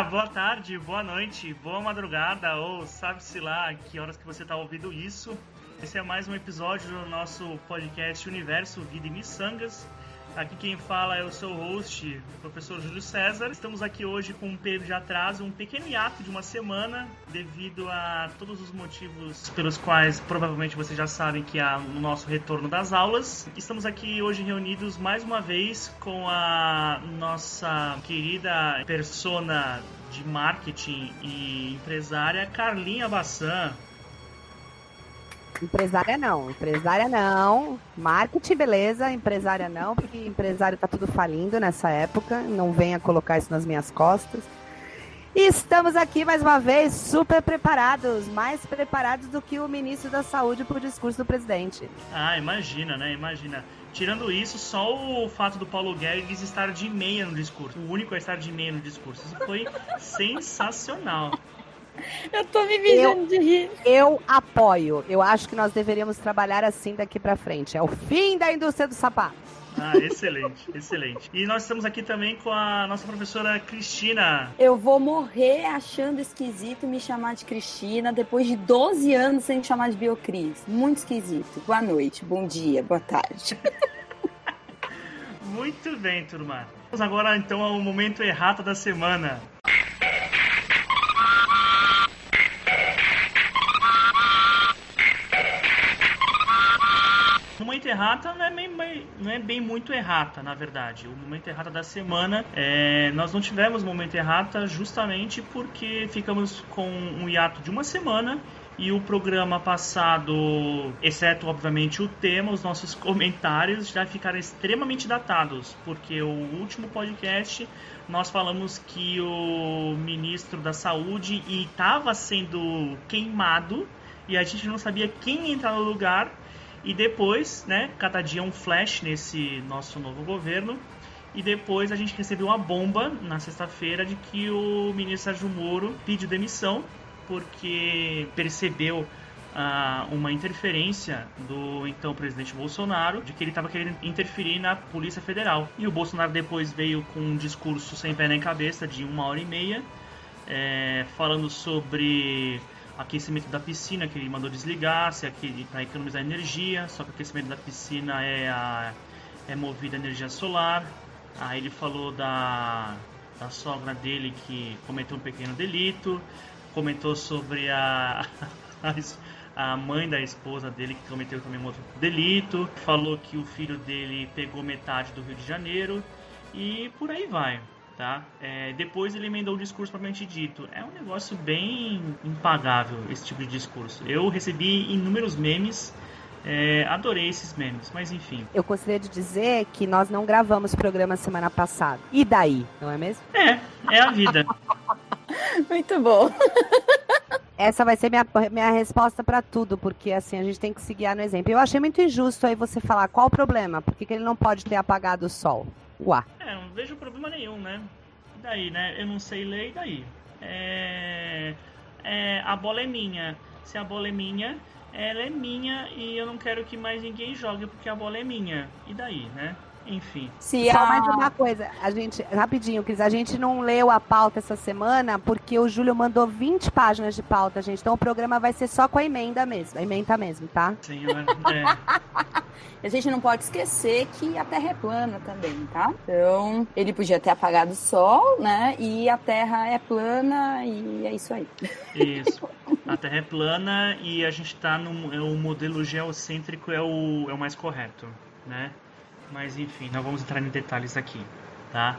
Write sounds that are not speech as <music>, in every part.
boa tarde, boa noite, boa madrugada, ou sabe-se lá que horas que você está ouvindo isso. Esse é mais um episódio do nosso podcast Universo Vida e Missangas. Aqui quem fala é o seu host, o professor Júlio César. Estamos aqui hoje com um período de atraso, um pequeno hiato de uma semana, devido a todos os motivos pelos quais provavelmente vocês já sabem que há no nosso retorno das aulas. Estamos aqui hoje reunidos mais uma vez com a nossa querida persona de marketing e empresária Carlinha Bassan. Empresária não, empresária não. Marketing, beleza, empresária não, porque empresário tá tudo falindo nessa época. Não venha colocar isso nas minhas costas. E estamos aqui mais uma vez super preparados, mais preparados do que o ministro da Saúde para o discurso do presidente. Ah, imagina, né? Imagina. Tirando isso, só o fato do Paulo Guedes estar de meia no discurso. O único a estar de meia no discurso. Isso foi <laughs> sensacional. <laughs> Eu tô me mijando de rir. Eu apoio. Eu acho que nós deveríamos trabalhar assim daqui para frente. É o fim da indústria do sapato. Ah, excelente, <laughs> excelente. E nós estamos aqui também com a nossa professora Cristina. Eu vou morrer achando esquisito me chamar de Cristina depois de 12 anos sem chamar de Biocris. Muito esquisito. Boa noite, bom dia, boa tarde. <laughs> Muito bem, turma. Vamos agora então ao momento errata da semana. Momento errata não é, bem, não é bem muito errata, na verdade. O momento errata da semana, é, nós não tivemos momento errata justamente porque ficamos com um hiato de uma semana e o programa passado, exceto obviamente o tema, os nossos <laughs> comentários já ficaram extremamente datados, porque o último podcast nós falamos que o ministro da Saúde estava sendo queimado e a gente não sabia quem entrar no lugar e depois, né, cada dia um flash nesse nosso novo governo. E depois a gente recebeu uma bomba na sexta-feira de que o ministro Sérgio Moro pediu demissão porque percebeu ah, uma interferência do então presidente Bolsonaro de que ele estava querendo interferir na Polícia Federal. E o Bolsonaro depois veio com um discurso sem pé nem cabeça de uma hora e meia, é, falando sobre aquecimento da piscina que ele mandou desligar, se para economizar energia, só que o aquecimento da piscina é a, é movido a energia solar. Aí ele falou da da sogra dele que cometeu um pequeno delito, comentou sobre a <laughs> a mãe da esposa dele que cometeu também um outro delito, falou que o filho dele pegou metade do Rio de Janeiro e por aí vai tá? É, depois ele emendou o discurso propriamente dito. É um negócio bem impagável esse tipo de discurso. Eu recebi inúmeros memes. É, adorei esses memes, mas enfim. Eu gostaria de dizer que nós não gravamos programa semana passada. E daí, não é mesmo? É, é a vida. <laughs> Muito bom. <laughs> Essa vai ser minha, minha resposta para tudo, porque assim, a gente tem que se guiar no exemplo. Eu achei muito injusto aí você falar qual o problema, por que, que ele não pode ter apagado o sol? Uá. É, não vejo problema nenhum, né? E daí, né? Eu não sei ler, e daí? É... é... A bola é minha. Se a bola é minha, ela é minha e eu não quero que mais ninguém jogue porque a bola é minha. E daí, né? Enfim. Se Só a... mais uma coisa, a gente, rapidinho, Cris, a gente não leu a pauta essa semana porque o Júlio mandou 20 páginas de pauta, gente. Então o programa vai ser só com a emenda mesmo, a emenda mesmo, tá? Sim, é. <laughs> a gente não pode esquecer que a Terra é plana também, tá? Então, ele podia ter apagado o Sol, né? E a Terra é plana e é isso aí. Isso. A Terra é plana e a gente tá no. É o modelo geocêntrico é o, é o mais correto, né? Mas enfim, não vamos entrar em detalhes aqui, tá?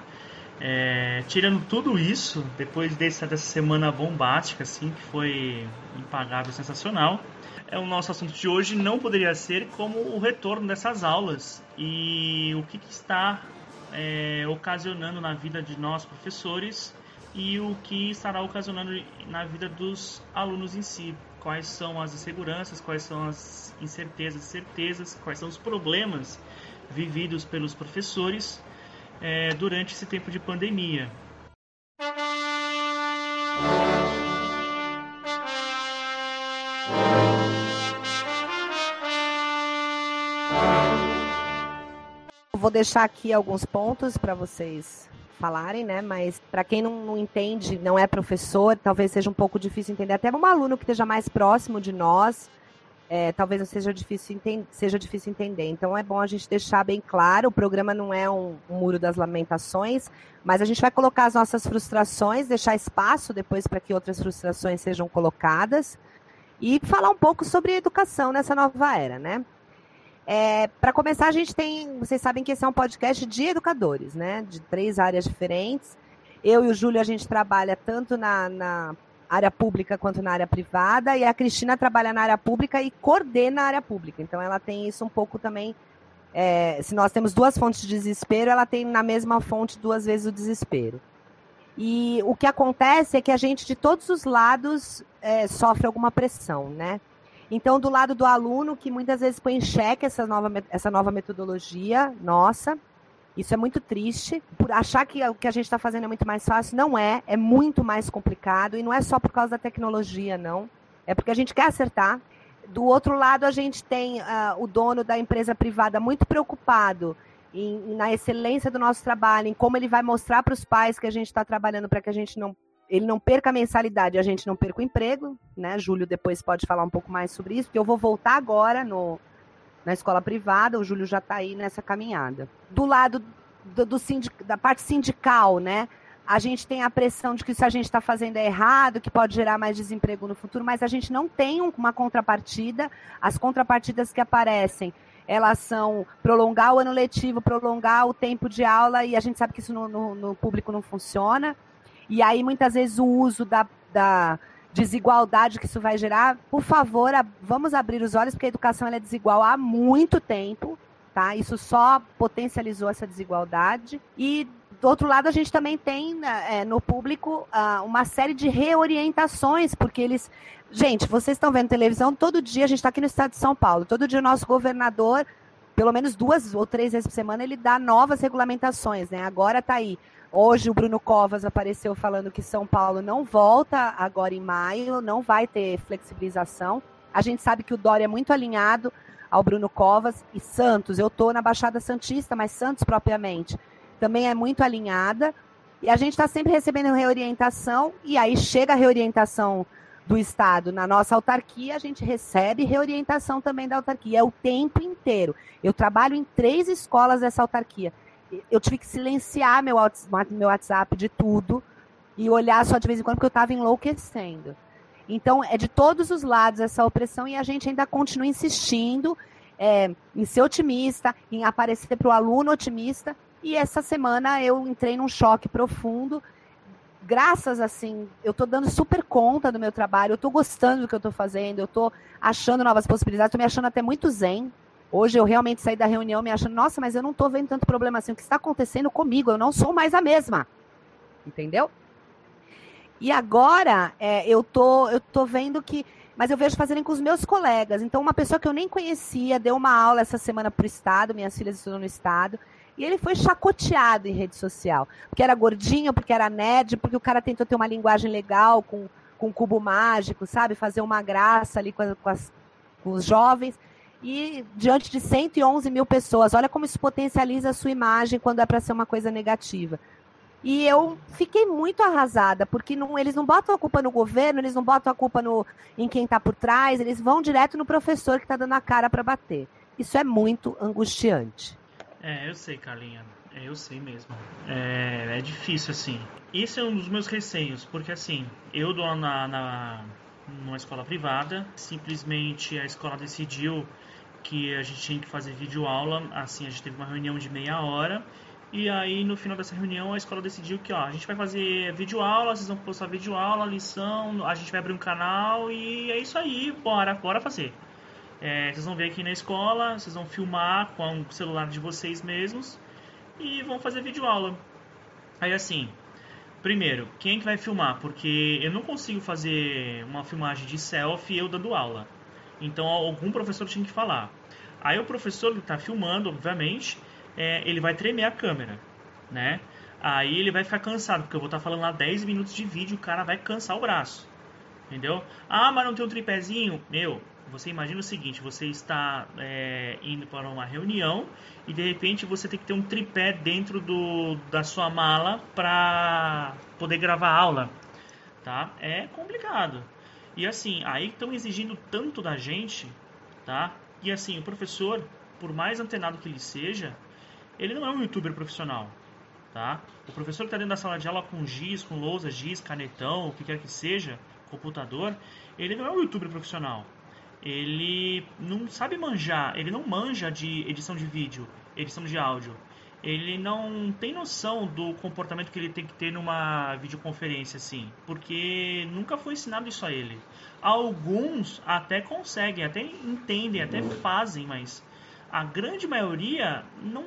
É, tirando tudo isso, depois dessa, dessa semana bombástica, assim, que foi impagável, sensacional, é o nosso assunto de hoje não poderia ser como o retorno dessas aulas e o que, que está é, ocasionando na vida de nós professores e o que estará ocasionando na vida dos alunos em si. Quais são as inseguranças, quais são as incertezas, certezas, quais são os problemas vividos pelos professores é, durante esse tempo de pandemia. Vou deixar aqui alguns pontos para vocês falarem, né? Mas para quem não, não, entende, não é professor, talvez seja um pouco difícil entender. Até um aluno que esteja mais próximo de nós, é, talvez seja difícil, entender, seja difícil entender. Então é bom a gente deixar bem claro, o programa não é um, um muro das lamentações, mas a gente vai colocar as nossas frustrações, deixar espaço depois para que outras frustrações sejam colocadas e falar um pouco sobre educação nessa nova era, né? É, para começar, a gente tem. Vocês sabem que esse é um podcast de educadores, né? De três áreas diferentes. Eu e o Júlio, a gente trabalha tanto na, na área pública quanto na área privada, e a Cristina trabalha na área pública e coordena a área pública. Então, ela tem isso um pouco também. É, se nós temos duas fontes de desespero, ela tem na mesma fonte duas vezes o desespero. E o que acontece é que a gente, de todos os lados, é, sofre alguma pressão, né? Então, do lado do aluno, que muitas vezes põe em xeque essa nova, essa nova metodologia nossa, isso é muito triste. Por achar que o que a gente está fazendo é muito mais fácil, não é. É muito mais complicado. E não é só por causa da tecnologia, não. É porque a gente quer acertar. Do outro lado, a gente tem uh, o dono da empresa privada muito preocupado em, na excelência do nosso trabalho, em como ele vai mostrar para os pais que a gente está trabalhando para que a gente não ele não perca a mensalidade, a gente não perca o emprego, né? Júlio depois pode falar um pouco mais sobre isso, porque eu vou voltar agora no, na escola privada, o Júlio já está aí nessa caminhada. Do lado do, do sindic, da parte sindical, né? A gente tem a pressão de que se a gente está fazendo é errado, que pode gerar mais desemprego no futuro, mas a gente não tem uma contrapartida. As contrapartidas que aparecem, elas são prolongar o ano letivo, prolongar o tempo de aula, e a gente sabe que isso no, no, no público não funciona. E aí, muitas vezes, o uso da, da desigualdade que isso vai gerar, por favor, vamos abrir os olhos, porque a educação é desigual há muito tempo, tá? Isso só potencializou essa desigualdade. E, do outro lado, a gente também tem né, é, no público uh, uma série de reorientações, porque eles. Gente, vocês estão vendo televisão, todo dia a gente está aqui no estado de São Paulo, todo dia o nosso governador, pelo menos duas ou três vezes por semana, ele dá novas regulamentações, né? Agora está aí Hoje o Bruno Covas apareceu falando que São Paulo não volta agora em maio, não vai ter flexibilização. A gente sabe que o Dória é muito alinhado ao Bruno Covas e Santos. Eu estou na Baixada Santista, mas Santos propriamente também é muito alinhada. E a gente está sempre recebendo reorientação, e aí chega a reorientação do Estado na nossa autarquia, a gente recebe reorientação também da autarquia. É o tempo inteiro. Eu trabalho em três escolas dessa autarquia eu tive que silenciar meu, WhatsApp de tudo e olhar só de vez em quando, porque eu estava enlouquecendo. Então, é de todos os lados essa opressão e a gente ainda continua insistindo é, em ser otimista, em aparecer para o aluno otimista. E essa semana eu entrei num choque profundo. Graças, assim, eu estou dando super conta do meu trabalho, eu estou gostando do que eu estou fazendo, eu estou achando novas possibilidades, estou me achando até muito zen, Hoje eu realmente saí da reunião me achando, nossa, mas eu não estou vendo tanto problema assim. O que está acontecendo comigo? Eu não sou mais a mesma. Entendeu? E agora é, eu tô, eu tô vendo que. Mas eu vejo fazerem com os meus colegas. Então, uma pessoa que eu nem conhecia deu uma aula essa semana para o Estado, minhas filhas estudam no Estado, e ele foi chacoteado em rede social. Porque era gordinho, porque era nerd, porque o cara tentou ter uma linguagem legal com, com um cubo mágico, sabe? Fazer uma graça ali com, as, com os jovens e diante de 111 mil pessoas. Olha como isso potencializa a sua imagem quando é para ser uma coisa negativa. E eu fiquei muito arrasada, porque não, eles não botam a culpa no governo, eles não botam a culpa no, em quem está por trás, eles vão direto no professor que está dando a cara para bater. Isso é muito angustiante. É, eu sei, Carlinha. É, eu sei mesmo. É, é difícil, assim. Esse é um dos meus receios, porque, assim, eu dou na, na numa escola privada, simplesmente a escola decidiu que a gente tinha que fazer vídeo aula, assim, a gente teve uma reunião de meia hora, e aí no final dessa reunião a escola decidiu que, ó, a gente vai fazer vídeo aula, vocês vão postar vídeo aula, lição, a gente vai abrir um canal e é isso aí, bora, bora fazer. É, vocês vão ver aqui na escola, vocês vão filmar com o celular de vocês mesmos e vão fazer vídeo aula. Aí assim, primeiro, quem é que vai filmar? Porque eu não consigo fazer uma filmagem de selfie eu dando aula. Então algum professor tinha que falar. Aí o professor que está filmando, obviamente, é, ele vai tremer a câmera, né? Aí ele vai ficar cansado, porque eu vou estar tá falando lá 10 minutos de vídeo, o cara vai cansar o braço. Entendeu? Ah, mas não tem um tripézinho? Meu, Você imagina o seguinte: você está é, indo para uma reunião e de repente você tem que ter um tripé dentro do, da sua mala para poder gravar aula, tá? É complicado. E assim, aí estão exigindo tanto da gente, tá? E assim, o professor, por mais antenado que ele seja, ele não é um youtuber profissional, tá? O professor que está dentro da sala de aula com giz, com lousa, giz, canetão, o que quer que seja, computador, ele não é um youtuber profissional. Ele não sabe manjar, ele não manja de edição de vídeo, edição de áudio. Ele não tem noção do comportamento que ele tem que ter numa videoconferência assim, porque nunca foi ensinado isso a ele. Alguns até conseguem, até entendem, até fazem, mas a grande maioria não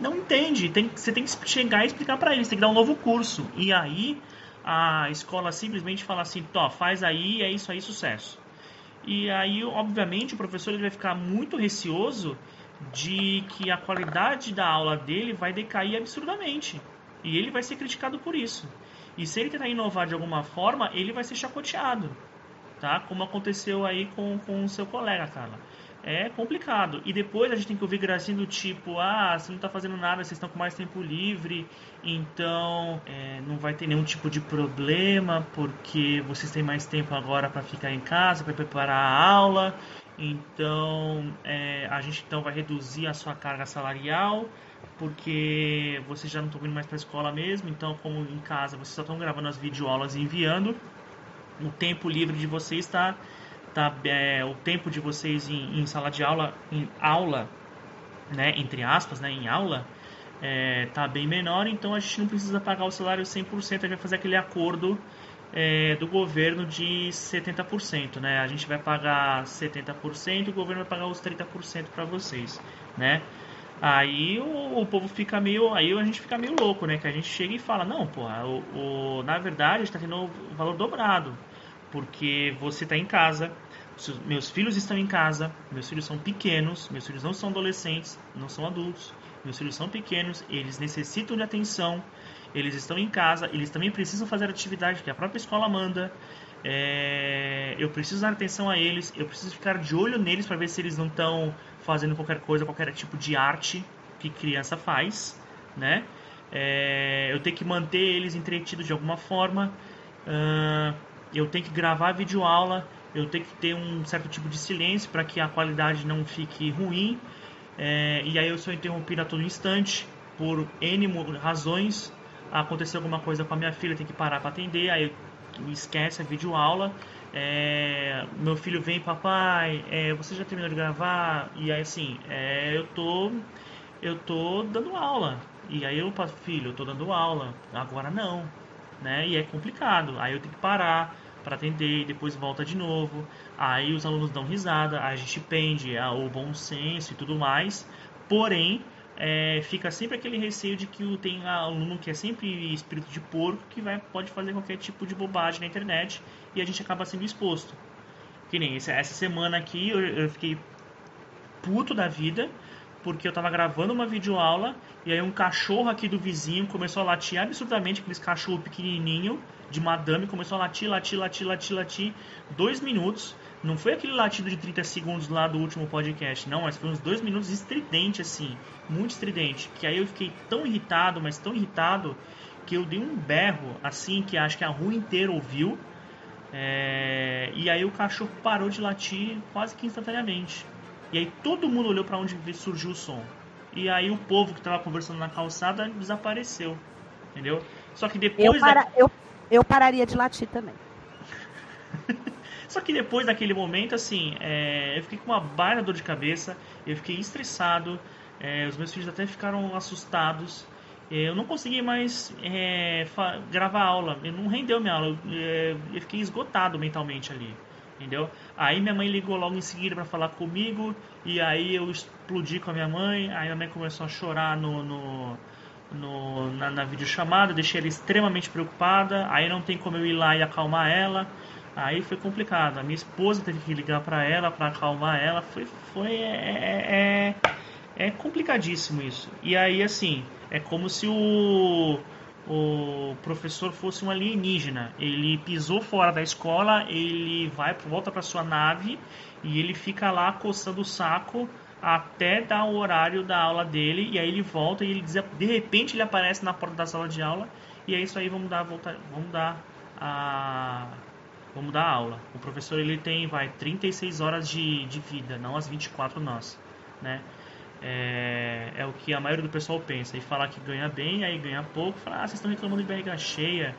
não entende. Tem, você tem que chegar e explicar para eles, tem que dar um novo curso. E aí a escola simplesmente fala assim, tó, faz aí, é isso aí, sucesso. E aí, obviamente, o professor ele vai ficar muito receoso de que a qualidade da aula dele vai decair absurdamente. E ele vai ser criticado por isso. E se ele tentar inovar de alguma forma, ele vai ser chacoteado. Tá? Como aconteceu aí com, com o seu colega, Carla é complicado. E depois a gente tem que ouvir gracinha do tipo, ah, você não está fazendo nada, vocês estão com mais tempo livre, então é, não vai ter nenhum tipo de problema, porque vocês têm mais tempo agora para ficar em casa, para preparar a aula. Então é, a gente então vai reduzir a sua carga salarial, porque vocês já não estão indo mais para a escola mesmo, então como em casa vocês só estão gravando as videoaulas e enviando, o tempo livre de vocês está tá, é, o tempo de vocês em, em, sala de aula, em aula, né, entre aspas, né, em aula, é, tá bem menor, então a gente não precisa pagar o salário 100%, a gente vai fazer aquele acordo é, do governo de 70%, né? A gente vai pagar 70%, o governo vai pagar os 30% para vocês, né? Aí o, o, povo fica meio, aí a gente fica meio louco, né? Que a gente chega e fala, não, pô, o, o na verdade está tendo o valor dobrado porque você está em casa, meus filhos estão em casa, meus filhos são pequenos, meus filhos não são adolescentes, não são adultos, meus filhos são pequenos, eles necessitam de atenção, eles estão em casa, eles também precisam fazer atividade que a própria escola manda. É, eu preciso dar atenção a eles, eu preciso ficar de olho neles para ver se eles não estão fazendo qualquer coisa, qualquer tipo de arte que criança faz, né? É, eu tenho que manter eles entretidos de alguma forma. Uh, eu tenho que gravar videoaula, eu tenho que ter um certo tipo de silêncio para que a qualidade não fique ruim. É, e aí eu sou interrompido a todo instante por N razões. Aconteceu alguma coisa com a minha filha, tem que parar para atender, aí esquece a videoaula. É, meu filho vem, papai, é, você já terminou de gravar? E aí assim, é, eu tô eu tô dando aula. E aí eu filho, eu tô dando aula. Agora não, né? E é complicado. Aí eu tenho que parar para atender e depois volta de novo. Aí os alunos dão risada, a gente pende ao bom senso e tudo mais. Porém, é, fica sempre aquele receio de que tem aluno que é sempre espírito de porco que vai, pode fazer qualquer tipo de bobagem na internet e a gente acaba sendo exposto. Que nem essa, essa semana aqui eu, eu fiquei puto da vida porque eu estava gravando uma videoaula e aí um cachorro aqui do vizinho começou a latir absurdamente, aqueles cachorro pequenininho de madame, começou a latir, latir, latir, latir, latir, dois minutos. Não foi aquele latido de 30 segundos lá do último podcast, não, mas foi uns dois minutos estridente, assim, muito estridente. Que aí eu fiquei tão irritado, mas tão irritado, que eu dei um berro, assim, que acho que a rua inteira ouviu. É... E aí o cachorro parou de latir quase que instantaneamente. E aí todo mundo olhou para onde surgiu o som. E aí o povo que estava conversando na calçada desapareceu. Entendeu? Só que depois. Eu, para, da... eu, eu pararia de latir também. <laughs> Só que depois daquele momento, assim, é, eu fiquei com uma baita dor de cabeça, eu fiquei estressado, é, os meus filhos até ficaram assustados. É, eu não consegui mais é, gravar aula, eu não rendeu minha aula, eu, é, eu fiquei esgotado mentalmente ali entendeu? Aí minha mãe ligou logo em seguida para falar comigo e aí eu explodi com a minha mãe, aí a mãe começou a chorar no, no, no na, na videochamada, deixei ela extremamente preocupada, aí não tem como eu ir lá e acalmar ela, aí foi complicado. A minha esposa teve que ligar para ela para acalmar ela, foi, foi é, é, é complicadíssimo isso. E aí assim, é como se o o professor fosse um alienígena. Ele pisou fora da escola, ele vai volta para sua nave e ele fica lá coçando o saco até dar o horário da aula dele e aí ele volta e ele de repente ele aparece na porta da sala de aula e é isso aí vamos dar volta, vamos dar a vamos dar aula. O professor ele tem vai 36 horas de, de vida, não as 24 nós, né? É, é, o que a maioria do pessoal pensa. E falar que ganha bem, aí ganha pouco, falar, ah, vocês estão reclamando de barriga cheia.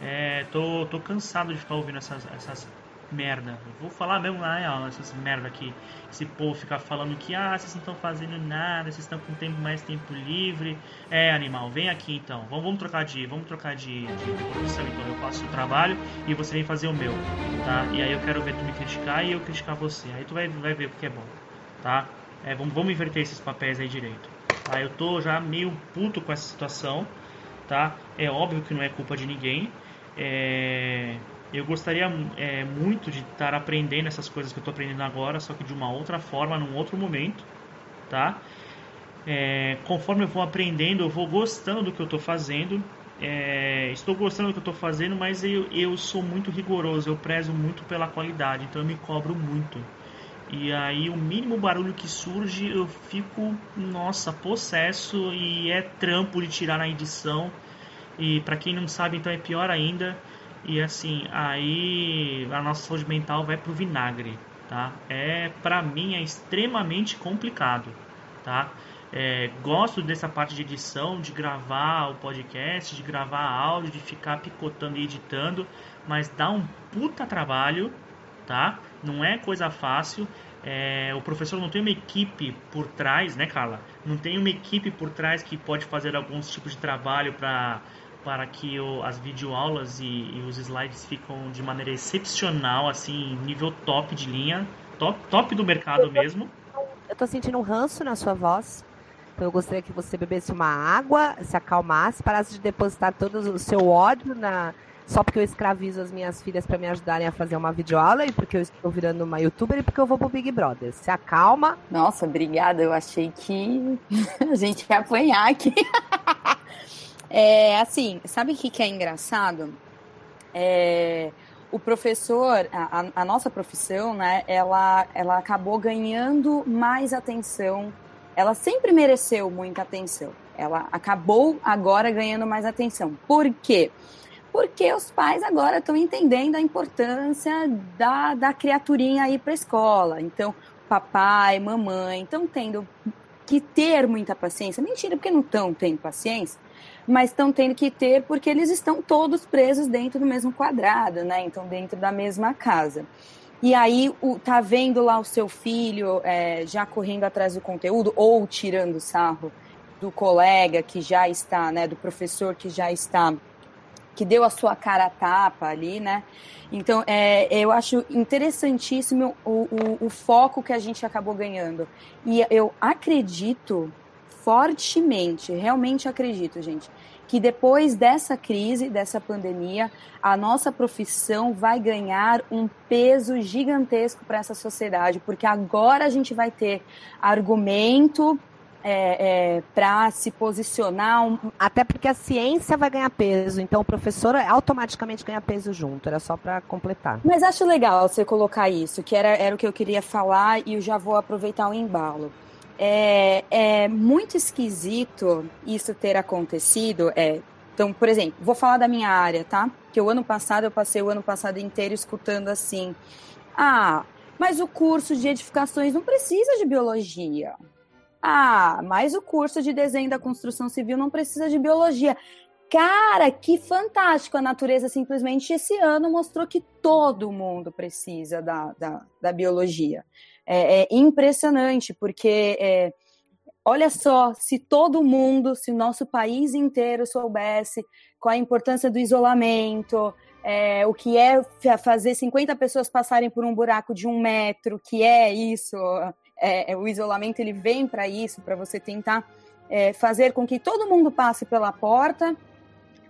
É, tô, tô cansado de ficar ouvindo essas, essas merda. Eu vou falar mesmo na real, essas merda aqui. Esse povo ficar falando que, ah, vocês não estão fazendo nada, vocês estão com tempo, mais tempo livre. É, animal, vem aqui então. Vamos, vamos trocar de, vamos trocar de, de profissão então. Eu faço o trabalho e você vem fazer o meu, tá? E aí eu quero ver tu me criticar e eu criticar você. Aí tu vai, vai ver o que é bom, tá? É, vamos, vamos inverter esses papéis aí direito. Tá? Eu tô já meio puto com essa situação, tá? É óbvio que não é culpa de ninguém. É, eu gostaria é, muito de estar aprendendo essas coisas que eu estou aprendendo agora, só que de uma outra forma, num outro momento, tá? É, conforme eu vou aprendendo, eu vou gostando do que eu estou fazendo. É, estou gostando do que eu estou fazendo, mas eu, eu sou muito rigoroso, eu prezo muito pela qualidade, então eu me cobro muito. E aí o mínimo barulho que surge eu fico, nossa, possesso e é trampo de tirar na edição. E para quem não sabe, então é pior ainda. E assim, aí a nossa saúde mental vai pro vinagre, tá? É para mim é extremamente complicado, tá? É, gosto dessa parte de edição, de gravar o podcast, de gravar áudio, de ficar picotando e editando, mas dá um puta trabalho, tá? Não é coisa fácil. É, o professor não tem uma equipe por trás, né, Carla? Não tem uma equipe por trás que pode fazer alguns tipos de trabalho para para que o, as videoaulas e, e os slides ficam de maneira excepcional, assim, nível top de linha, top, top do mercado mesmo. Eu tô sentindo um ranço na sua voz. Então eu gostaria que você bebesse uma água, se acalmasse, parasse de depositar todo o seu ódio na, só porque eu escravizo as minhas filhas para me ajudarem a fazer uma videoaula e porque eu estou virando uma youtuber e porque eu vou pro Big Brother. Se acalma. Nossa, obrigada. Eu achei que <laughs> a gente ia apanhar aqui. <laughs> é, assim, sabe o que, que é engraçado? É, o professor, a, a, nossa profissão, né, ela, ela acabou ganhando mais atenção. Ela sempre mereceu muita atenção. Ela acabou agora ganhando mais atenção. Por quê? porque os pais agora estão entendendo a importância da, da criaturinha ir para a escola. Então, papai, mamãe estão tendo que ter muita paciência. Mentira, porque não estão tendo paciência, mas estão tendo que ter porque eles estão todos presos dentro do mesmo quadrado, né? Então, dentro da mesma casa. E aí, o, tá vendo lá o seu filho é, já correndo atrás do conteúdo ou tirando sarro do colega que já está, né? Do professor que já está que deu a sua cara a tapa ali, né? Então, é, eu acho interessantíssimo o, o, o, foco que a gente acabou ganhando. E eu acredito fortemente, realmente acredito, gente, que depois dessa crise, dessa pandemia, a nossa profissão vai ganhar um peso gigantesco para essa sociedade, porque agora a gente vai ter argumento é, é, para se posicionar. Um... Até porque a ciência vai ganhar peso, então o professor automaticamente ganha peso junto, era só para completar. Mas acho legal você colocar isso, que era, era o que eu queria falar e eu já vou aproveitar o embalo. É, é muito esquisito isso ter acontecido. É, então, por exemplo, vou falar da minha área, tá? Que o ano passado eu passei o ano passado inteiro escutando assim: ah, mas o curso de edificações não precisa de biologia. Ah, mas o curso de desenho da construção civil não precisa de biologia. Cara, que fantástico! A natureza simplesmente esse ano mostrou que todo mundo precisa da, da, da biologia. É, é, impressionante, porque é, olha só, se todo mundo, se o nosso país inteiro soubesse qual a importância do isolamento, é, o que é fazer 50 pessoas passarem por um buraco de um metro, que é isso, é, é, o isolamento ele vem para isso, para você tentar é, fazer com que todo mundo passe pela porta,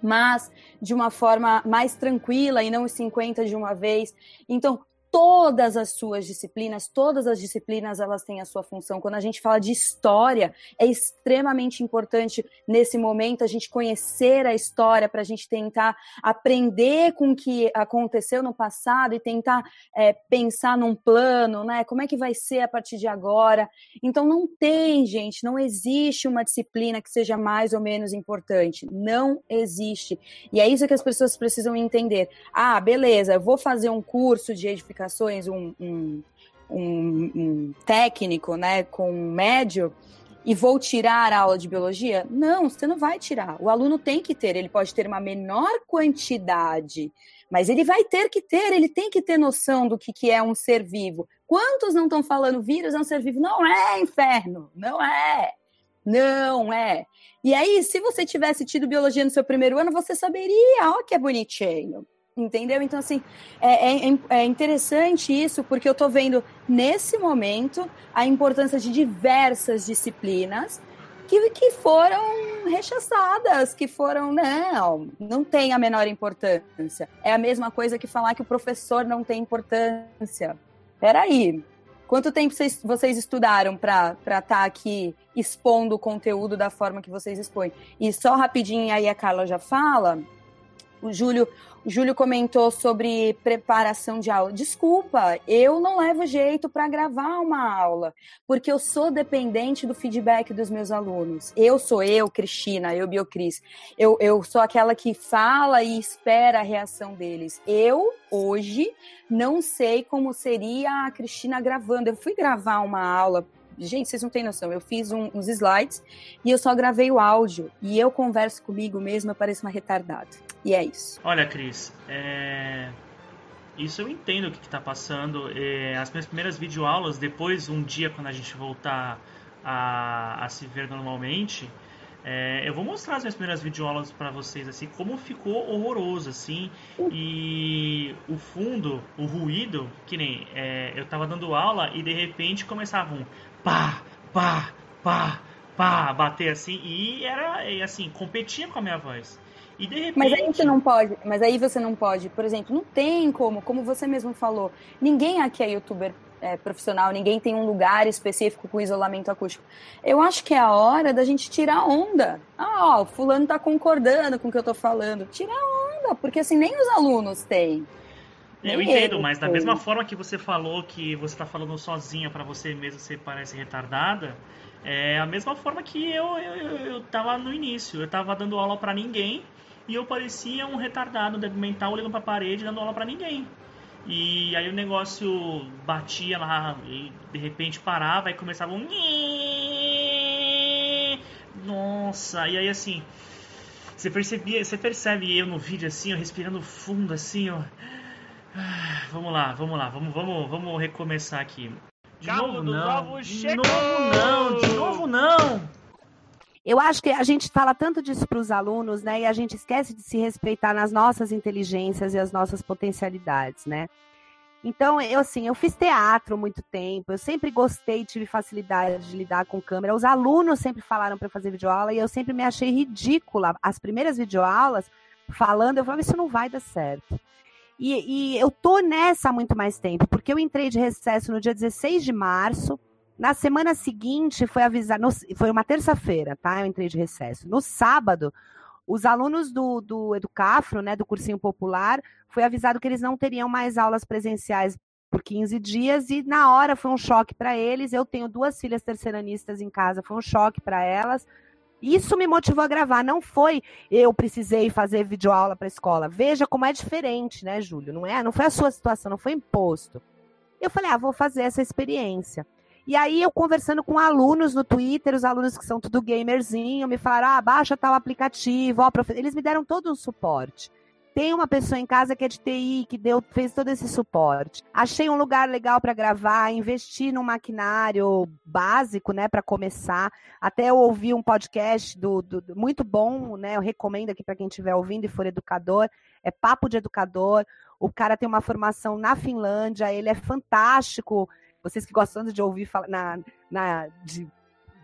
mas de uma forma mais tranquila e não os 50 de uma vez. Então, todas as suas disciplinas, todas as disciplinas elas têm a sua função. Quando a gente fala de história, é extremamente importante nesse momento a gente conhecer a história para a gente tentar aprender com o que aconteceu no passado e tentar é, pensar num plano, né? Como é que vai ser a partir de agora? Então não tem, gente, não existe uma disciplina que seja mais ou menos importante. Não existe. E é isso que as pessoas precisam entender. Ah, beleza, eu vou fazer um curso de edificação comunicações, um, um, um, um técnico, né, com um médio, e vou tirar a aula de biologia? Não, você não vai tirar. O aluno tem que ter, ele pode ter uma menor quantidade, mas ele vai ter que ter, ele tem que ter noção do que, que é um ser vivo. Quantos não estão falando vírus é um ser vivo? Não é inferno, não é. Não é. E aí, se você tivesse tido biologia no seu primeiro ano, você saberia, ó, que é bonitinho. Entendeu? Então, assim, é, é, é, interessante isso, porque eu estou vendo nesse momento a importância de diversas disciplinas que, que foram rechaçadas, que foram, não, não tem a menor importância. É a mesma coisa que falar que o professor não tem importância. Peraí, quanto tempo vocês, vocês estudaram para estar tá aqui expondo o conteúdo da forma que vocês expõem? E só rapidinho, aí a Carla já fala, o Júlio o Júlio comentou sobre preparação de aula. Desculpa, eu não levo jeito para gravar uma aula, porque eu sou dependente do feedback dos meus alunos. Eu sou eu, Cristina, eu, Biocris. Eu, eu sou aquela que fala e espera a reação deles. Eu, hoje, não sei como seria a Cristina gravando. Eu fui gravar uma aula Gente, vocês não têm noção. Eu fiz um, uns slides e eu só gravei o áudio. E eu converso comigo mesmo, eu pareço uma retardada. E é isso. Olha, Cris, é... isso eu entendo o que está passando. É... As minhas primeiras videoaulas, depois, um dia, quando a gente voltar a, a se ver normalmente, é, eu vou mostrar as minhas primeiras videoaulas para vocês, assim, como ficou horroroso, assim, e o fundo, o ruído, que nem é, eu tava dando aula e de repente começava um pá, pá, pá, pá, bater assim, e era, assim, competia com a minha voz. E de repente... Mas aí você não pode, mas aí você não pode, por exemplo, não tem como, como você mesmo falou, ninguém aqui é youtuber é, profissional, ninguém tem um lugar específico com isolamento acústico. Eu acho que é a hora da gente tirar onda. Ah, ó, o fulano tá concordando com o que eu tô falando. Tira onda, porque assim, nem os alunos têm. Eu entendo, mas da mesma forma que você falou que você está falando sozinha para você mesmo, você parece retardada, é a mesma forma que eu, eu, eu tava no início. Eu tava dando aula para ninguém e eu parecia um retardado, mental, olhando para a parede, dando aula para ninguém. E aí o negócio batia lá e de repente parava e começava um. <laughs> Nossa, e aí assim. Você percebia, você percebe eu no vídeo assim, eu respirando fundo assim, ó. Vamos lá, vamos lá, vamos, vamos, vamos recomeçar aqui. De Cabo novo não. De novo não, de novo não. Eu acho que a gente fala tanto disso para os alunos, né? E a gente esquece de se respeitar nas nossas inteligências e as nossas potencialidades, né? Então, eu assim, eu fiz teatro muito tempo, eu sempre gostei, tive facilidade de lidar com câmera. Os alunos sempre falaram para fazer videoaula e eu sempre me achei ridícula. As primeiras videoaulas, falando, eu falava, isso não vai dar certo. E, e eu tô nessa há muito mais tempo, porque eu entrei de recesso no dia 16 de março, na semana seguinte, foi avisar, no, foi uma terça-feira, tá? Eu entrei de recesso. No sábado, os alunos do, do Educafro, né, do cursinho popular, foi avisado que eles não teriam mais aulas presenciais por 15 dias e na hora foi um choque para eles. Eu tenho duas filhas terceiranistas em casa, foi um choque para elas. Isso me motivou a gravar, não foi eu precisei fazer videoaula para a escola. Veja como é diferente, né, Júlio? Não é, não foi a sua situação, não foi imposto. Eu falei: "Ah, vou fazer essa experiência". E aí eu conversando com alunos no Twitter, os alunos que são tudo gamerzinho, me falaram: ah, baixa tal aplicativo, ó, profe... eles me deram todo um suporte. Tem uma pessoa em casa que é de TI, que deu, fez todo esse suporte. Achei um lugar legal para gravar, investi num maquinário básico, né, para começar. Até eu ouvi um podcast do, do, do muito bom, né, eu recomendo aqui para quem estiver ouvindo e for educador, é Papo de Educador. O cara tem uma formação na Finlândia, ele é fantástico vocês que gostam de ouvir falar na, na, de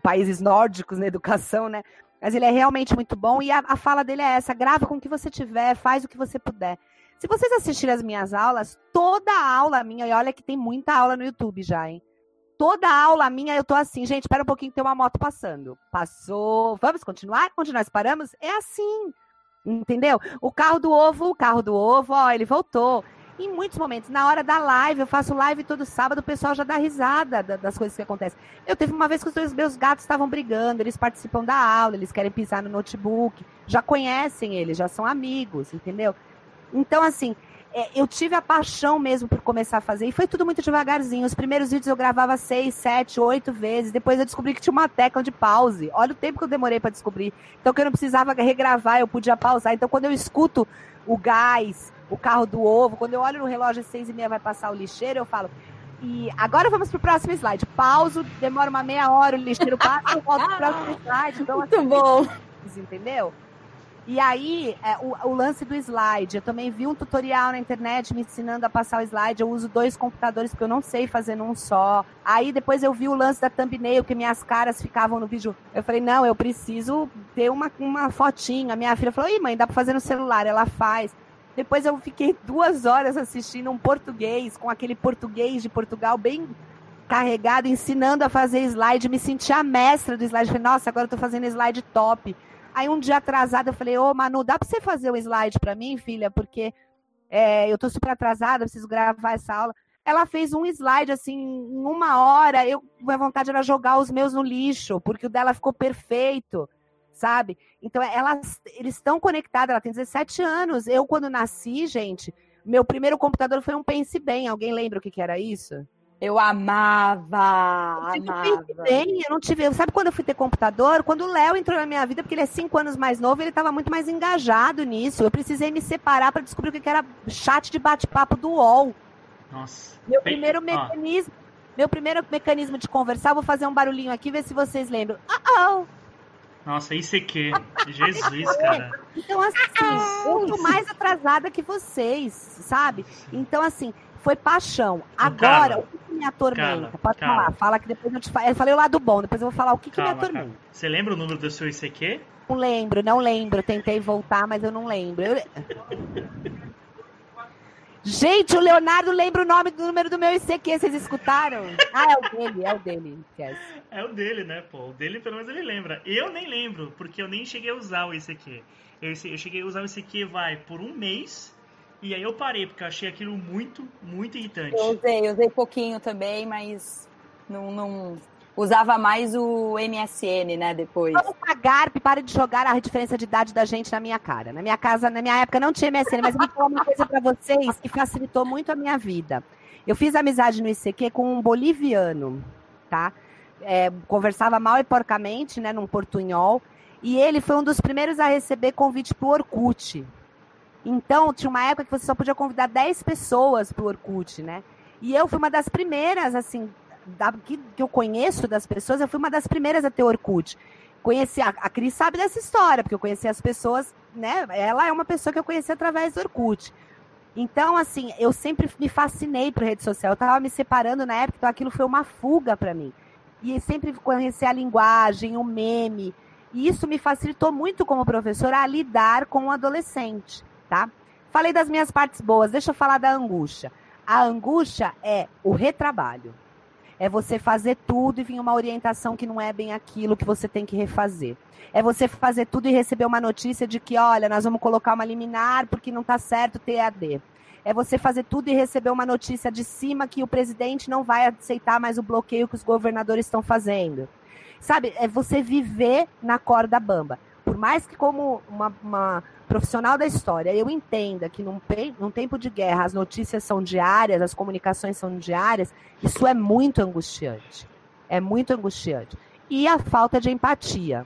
países nórdicos na educação, né? Mas ele é realmente muito bom e a, a fala dele é essa: grava com o que você tiver, faz o que você puder. Se vocês assistirem as minhas aulas, toda aula minha, e olha que tem muita aula no YouTube já, hein? Toda aula minha eu tô assim, gente, espera um pouquinho tem uma moto passando. Passou, vamos continuar? Continuar, paramos? É assim, entendeu? O carro do ovo, o carro do ovo, ó, ele voltou. Em muitos momentos, na hora da live, eu faço live todo sábado, o pessoal já dá risada das coisas que acontecem. Eu teve uma vez que os meus gatos estavam brigando, eles participam da aula, eles querem pisar no notebook, já conhecem eles, já são amigos, entendeu? Então, assim, é, eu tive a paixão mesmo por começar a fazer. E foi tudo muito devagarzinho. Os primeiros vídeos eu gravava seis, sete, oito vezes. Depois eu descobri que tinha uma tecla de pause. Olha o tempo que eu demorei para descobrir. Então, que eu não precisava regravar, eu podia pausar. Então, quando eu escuto o gás, o carro do ovo, quando eu olho no relógio às seis e meia vai passar o lixeiro, eu falo. E agora vamos pro próximo slide. Pauso, demora uma meia hora, o lixeiro passa, eu volto pro próximo <laughs> slide. Então, Muito assim, bom. Entendeu? E aí, é, o, o, lance do slide. Eu também vi um tutorial na internet me ensinando a passar o slide. Eu uso dois computadores porque eu não sei fazer num só. Aí depois eu vi o lance da thumbnail, que minhas caras ficavam no vídeo. Eu falei, não, eu preciso ter uma, uma fotinha. Minha filha falou, ih, mãe, dá pra fazer no celular. Ela faz. Depois eu fiquei duas horas assistindo um português, com aquele português de Portugal bem carregado, ensinando a fazer slide. Me senti a mestra do slide. Falei, nossa, agora eu tô fazendo slide top. Aí um dia atrasado eu falei, ô Manu, dá para você fazer o um slide para mim, filha? Porque é, eu tô super atrasada, preciso gravar essa aula. Ela fez um slide assim, em uma hora, eu, minha vontade era jogar os meus no lixo, porque o dela ficou perfeito, sabe? Então, elas, eles estão conectados, ela tem 17 anos. Eu, quando nasci, gente, meu primeiro computador foi um Pense Bem. Alguém lembra o que, que era isso? Eu amava, eu amava. Bem, eu não tive. Sabe quando eu fui ter computador? Quando o Léo entrou na minha vida, porque ele é cinco anos mais novo, ele estava muito mais engajado nisso. Eu precisei me separar para descobrir o que era chat de bate-papo do UOL. Nossa. Meu Bem, primeiro mecanismo, meu primeiro mecanismo de conversar, vou fazer um barulhinho aqui, ver se vocês lembram. Uh -oh. Nossa, isso aqui. Jesus, cara. Então, assim, eu tô mais atrasada que vocês, sabe? Então, assim, foi paixão. Agora, o que, me atormenta? Pode falar, fala que depois eu te falo. Eu falei o lado bom, depois eu vou falar o que, que me atormenta. Você lembra o número do seu ICQ? Não lembro, não lembro. Tentei voltar, mas eu não lembro. Eu... Gente, o Leonardo lembra o nome do número do meu ICQ, vocês escutaram? Ah, é o dele, é o dele. Esquece. É o dele, né, pô? O dele, pelo menos, ele lembra. Eu nem lembro, porque eu nem cheguei a usar o ICQ. Eu, eu cheguei a usar o ICQ, vai, por um mês e aí eu parei, porque eu achei aquilo muito, muito irritante. Eu usei, eu usei pouquinho também, mas não, não... usava mais o MSN, né, depois. Vamos pagar, pare de jogar a diferença de idade da gente na minha cara. Na minha casa, na minha época não tinha MSN, mas eu vou falar uma coisa para vocês que facilitou muito a minha vida. Eu fiz amizade no ICQ com um boliviano, tá? É, conversava mal e porcamente, né, num portunhol. E ele foi um dos primeiros a receber convite pro Orkut. Então, tinha uma época que você só podia convidar 10 pessoas pro Orkut, né? E eu fui uma das primeiras, assim, da, que, que eu conheço das pessoas, eu fui uma das primeiras a ter Orkut. Conheci, a, a Cris sabe dessa história, porque eu conheci as pessoas, né? Ela é uma pessoa que eu conheci através do Orkut. Então, assim, eu sempre me fascinei por rede social. Eu estava me separando na época, então aquilo foi uma fuga para mim. E sempre conhecer a linguagem, o meme. E isso me facilitou muito como professora a lidar com o adolescente tá? Falei das minhas partes boas, deixa eu falar da angústia. A angústia é o retrabalho. É você fazer tudo e vir uma orientação que não é bem aquilo que você tem que refazer. É você fazer tudo e receber uma notícia de que, olha, nós vamos colocar uma liminar porque não está certo o TAD. É você fazer tudo e receber uma notícia de cima que o presidente não vai aceitar mais o bloqueio que os governadores estão fazendo. Sabe, é você viver na corda bamba. Mais que como uma, uma profissional da história, eu entenda que num, num tempo de guerra as notícias são diárias, as comunicações são diárias, isso é muito angustiante. É muito angustiante. E a falta de empatia.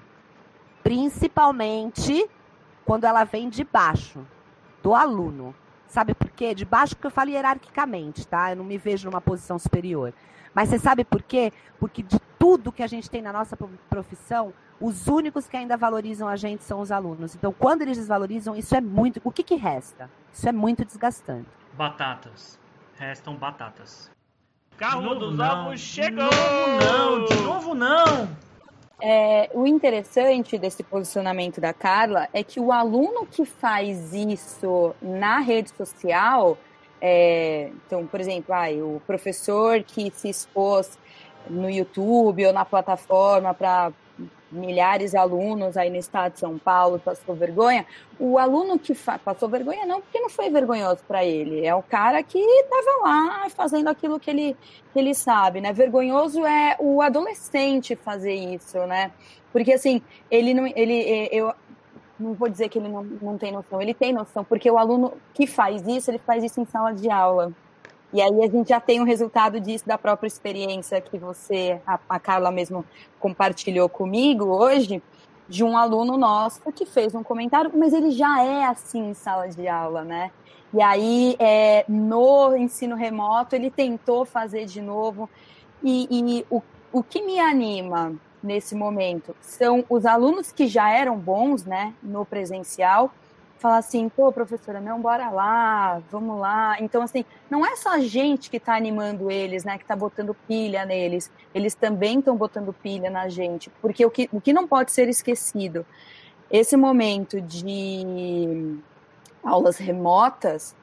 Principalmente quando ela vem de baixo, do aluno. Sabe por quê? De baixo que eu falo hierarquicamente, tá? Eu não me vejo numa posição superior. Mas você sabe por quê? Porque de tudo que a gente tem na nossa profissão, os únicos que ainda valorizam a gente são os alunos. Então, quando eles desvalorizam, isso é muito. O que, que resta? Isso é muito desgastante. Batatas. Restam batatas. Carro dos ovos chegou! De novo não, de novo não! é, o interessante desse posicionamento da Carla é que o aluno que faz isso na rede social, é, então, por exemplo, ah, o professor que se expôs no YouTube ou na plataforma para milhares de alunos aí no estado de São Paulo passou vergonha, o aluno que passou vergonha não porque não foi vergonhoso para ele, é o cara que estava lá fazendo aquilo que ele, que ele sabe, né? Vergonhoso é o adolescente fazer isso, né? Porque assim, ele não, ele, eu não vou dizer que ele não, não tem noção, ele tem noção, porque o aluno que faz isso, ele faz isso em sala de aula. E aí a gente já tem o um resultado disso da própria experiência que você, a, a Carla mesmo compartilhou comigo hoje, de um aluno nosso que fez um comentário, mas ele já é assim em sala de aula, né? E aí, é, no ensino remoto, ele tentou fazer de novo. E, e o, o que me anima nesse momento são os alunos que já eram bons, né, no presencial, falar assim, pô, professora, não, bora lá, vamos lá. Então, assim, não é só a gente que está animando eles, né, que está botando pilha neles, eles também estão botando pilha na gente, porque o que, o que não pode ser esquecido, esse momento de aulas remotas,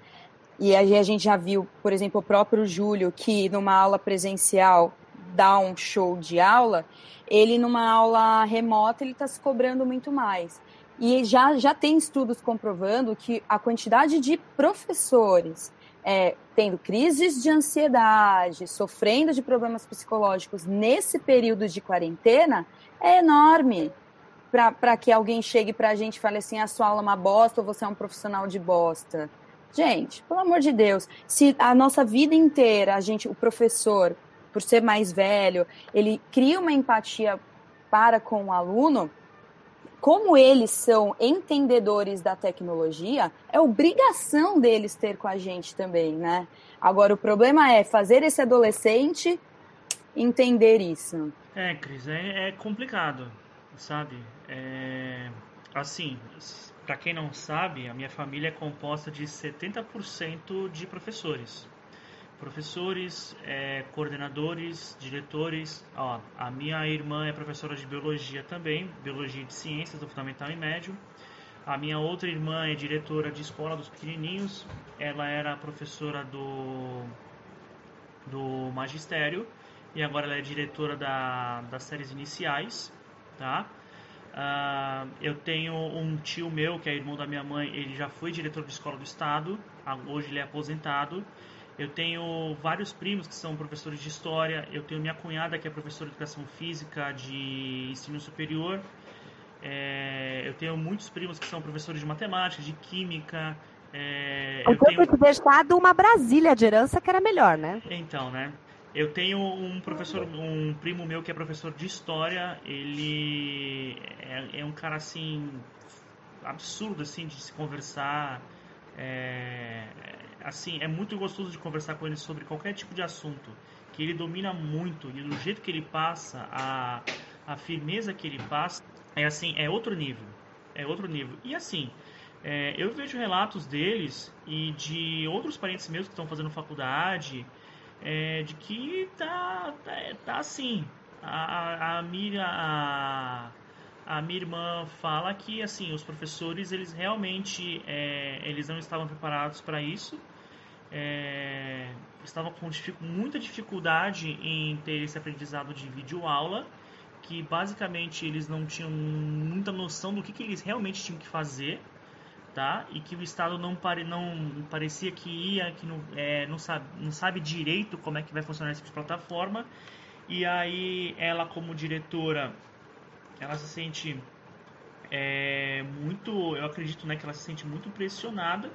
e aí a gente já viu, por exemplo, o próprio Júlio, que numa aula presencial dá um show de aula, ele numa aula remota ele está se cobrando muito mais. E já, já tem estudos comprovando que a quantidade de professores é, tendo crises de ansiedade, sofrendo de problemas psicológicos nesse período de quarentena é enorme. Para que alguém chegue para a gente e fale assim: a sua aula é uma bosta ou você é um profissional de bosta. Gente, pelo amor de Deus, se a nossa vida inteira, a gente, o professor, por ser mais velho, ele cria uma empatia para com o aluno, como eles são entendedores da tecnologia, é obrigação deles ter com a gente também, né? Agora, o problema é fazer esse adolescente entender isso. É, Cris, é, é complicado, sabe? É, assim, para quem não sabe, a minha família é composta de 70% de professores professores, é, coordenadores, diretores. Ó, a minha irmã é professora de biologia também, biologia de ciências do fundamental e médio. A minha outra irmã é diretora de escola dos pequenininhos. Ela era professora do do magistério e agora ela é diretora da, das séries iniciais, tá? Uh, eu tenho um tio meu que é irmão da minha mãe, ele já foi diretor de escola do estado, hoje ele é aposentado eu tenho vários primos que são professores de história. Eu tenho minha cunhada que é professora de educação física de ensino superior. É, eu tenho muitos primos que são professores de matemática, de química. É, eu tenho te deixado uma Brasília de herança que era melhor, né? Então, né? Eu tenho um professor, um primo meu que é professor de história. Ele é, é um cara assim absurdo assim de se conversar. É, assim, é muito gostoso de conversar com ele sobre qualquer tipo de assunto, que ele domina muito e do jeito que ele passa, a, a firmeza que ele passa, é assim, é outro nível, é outro nível. E assim, é, eu vejo relatos deles e de outros parentes meus que estão fazendo faculdade, é, de que tá, tá, tá assim, a, a, a, a a minha irmã fala que assim os professores eles realmente é, eles não estavam preparados para isso. É, estavam com muita dificuldade em ter esse aprendizado de videoaula que basicamente eles não tinham muita noção do que, que eles realmente tinham que fazer tá? E que o estado não pare, não parecia que ia que não, é, não sabe não sabe direito como é que vai funcionar essa plataforma. E aí ela como diretora ela se sente é, muito, eu acredito né, que ela se sente muito pressionada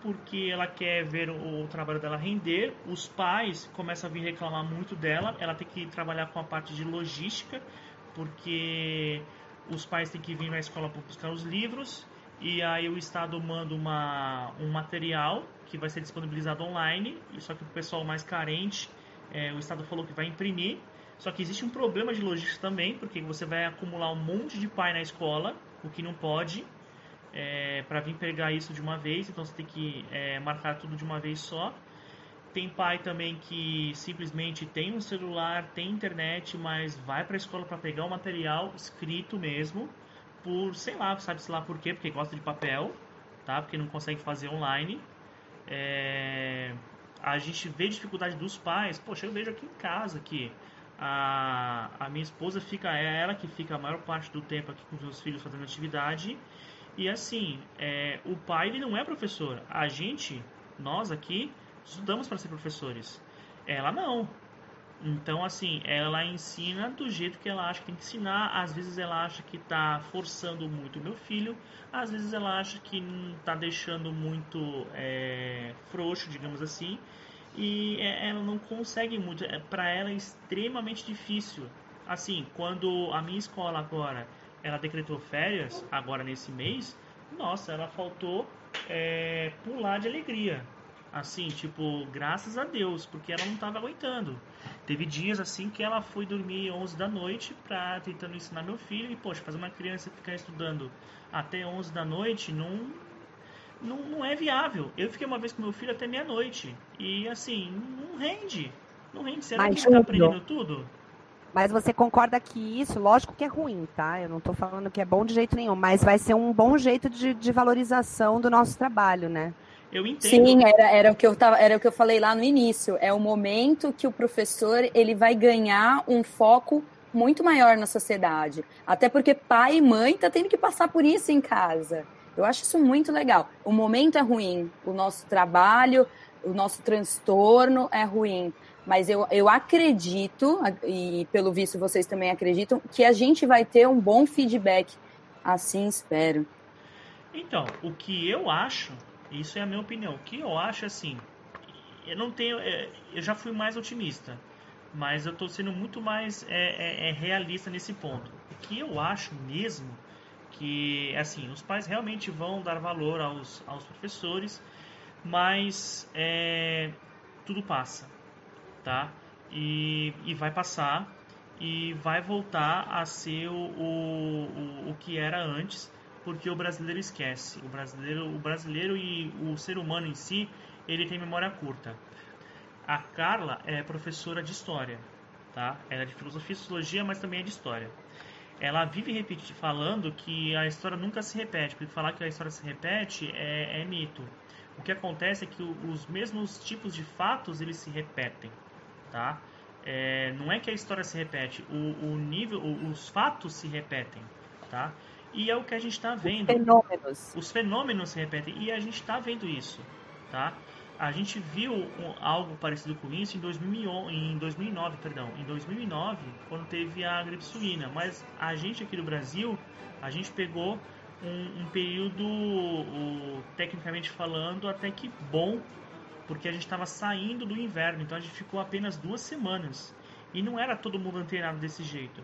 porque ela quer ver o, o, trabalho dela render. Os pais começam a vir reclamar muito dela. Ela tem que trabalhar com a parte de logística, porque os pais têm que vir na escola para buscar os livros e aí o estado manda uma, um material que vai ser disponibilizado online. Só que o pessoal mais carente, é, o estado falou que vai imprimir só que existe um problema de logística também, porque você vai acumular um monte de pai na escola, o que não pode, é, para vir pegar isso de uma vez, então você tem que é, marcar tudo de uma vez só. tem pai também que simplesmente tem um celular, tem internet, mas vai para a escola para pegar o material escrito mesmo, por sei lá, sabe-se lá por quê, porque gosta de papel, tá? Porque não consegue fazer online. É... A gente vê dificuldade dos pais. Poxa, eu vejo aqui em casa que a, a minha esposa fica, é ela que fica a maior parte do tempo aqui com os meus filhos fazendo atividade. E assim, é, o pai ele não é professor. A gente, nós aqui, estudamos para ser professores. Ela não. Então, assim, ela ensina do jeito que ela acha que tem que ensinar. Às vezes ela acha que está forçando muito o meu filho. Às vezes ela acha que está deixando muito é, frouxo, digamos assim e é, ela não consegue muito. É, para ela é extremamente difícil. Assim, quando a minha escola agora ela decretou férias, agora nesse mês, nossa, ela faltou é, pular de alegria. Assim, tipo, graças a Deus, porque ela não estava aguentando. Teve dias assim que ela foi dormir 11 da noite pra tentando ensinar meu filho e, poxa, fazer uma criança ficar estudando até 11 da noite não não, não é viável. Eu fiquei uma vez com meu filho até meia-noite. E assim, não rende. Não rende. Será Mas, que ele tá aprendendo tudo? Mas você concorda que isso, lógico que é ruim, tá? Eu não estou falando que é bom de jeito nenhum, mas vai ser um bom jeito de, de valorização do nosso trabalho, né? Eu entendo. Sim, era, era, o que eu tava, era o que eu falei lá no início. É o momento que o professor ele vai ganhar um foco muito maior na sociedade. Até porque pai e mãe tá tendo que passar por isso em casa. Eu acho isso muito legal. O momento é ruim, o nosso trabalho, o nosso transtorno é ruim. Mas eu, eu acredito, e pelo visto vocês também acreditam, que a gente vai ter um bom feedback. Assim espero. Então, o que eu acho, isso é a minha opinião, o que eu acho assim, eu não tenho. É, eu já fui mais otimista, mas eu estou sendo muito mais é, é, é, realista nesse ponto. O que eu acho mesmo que assim os pais realmente vão dar valor aos, aos professores mas é, tudo passa tá? E, e vai passar e vai voltar a ser o, o, o que era antes porque o brasileiro esquece. O brasileiro o brasileiro e o ser humano em si ele tem memória curta. A Carla é professora de história tá? Ela é de filosofia e sociologia mas também é de história ela vive repetindo, falando que a história nunca se repete, porque falar que a história se repete é, é mito. O que acontece é que os mesmos tipos de fatos eles se repetem, tá? É, não é que a história se repete, o, o nível, o, os fatos se repetem, tá? E é o que a gente está vendo. Os fenômenos. Os fenômenos se repetem e a gente está vendo isso, tá? A gente viu algo parecido com isso em, 2000, em 2009, perdão, em 2009, quando teve a gripe suína. Mas a gente aqui no Brasil, a gente pegou um, um período, o, tecnicamente falando, até que bom, porque a gente estava saindo do inverno, então a gente ficou apenas duas semanas. E não era todo mundo antenado desse jeito.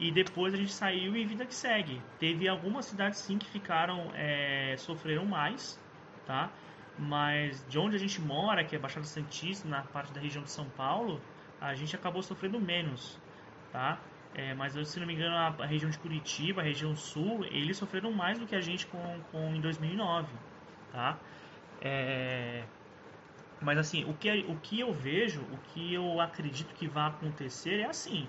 E depois a gente saiu e vida que segue. Teve algumas cidades sim que ficaram, é, sofreram mais, tá? Mas de onde a gente mora, que é Baixada Santista, na parte da região de São Paulo, a gente acabou sofrendo menos, tá? É, mas se não me engano, a, região de Curitiba, a região sul, eles sofreram mais do que a gente com, com em 2009, tá? É, mas assim, o que, o que eu vejo, o que eu acredito que vai acontecer é assim.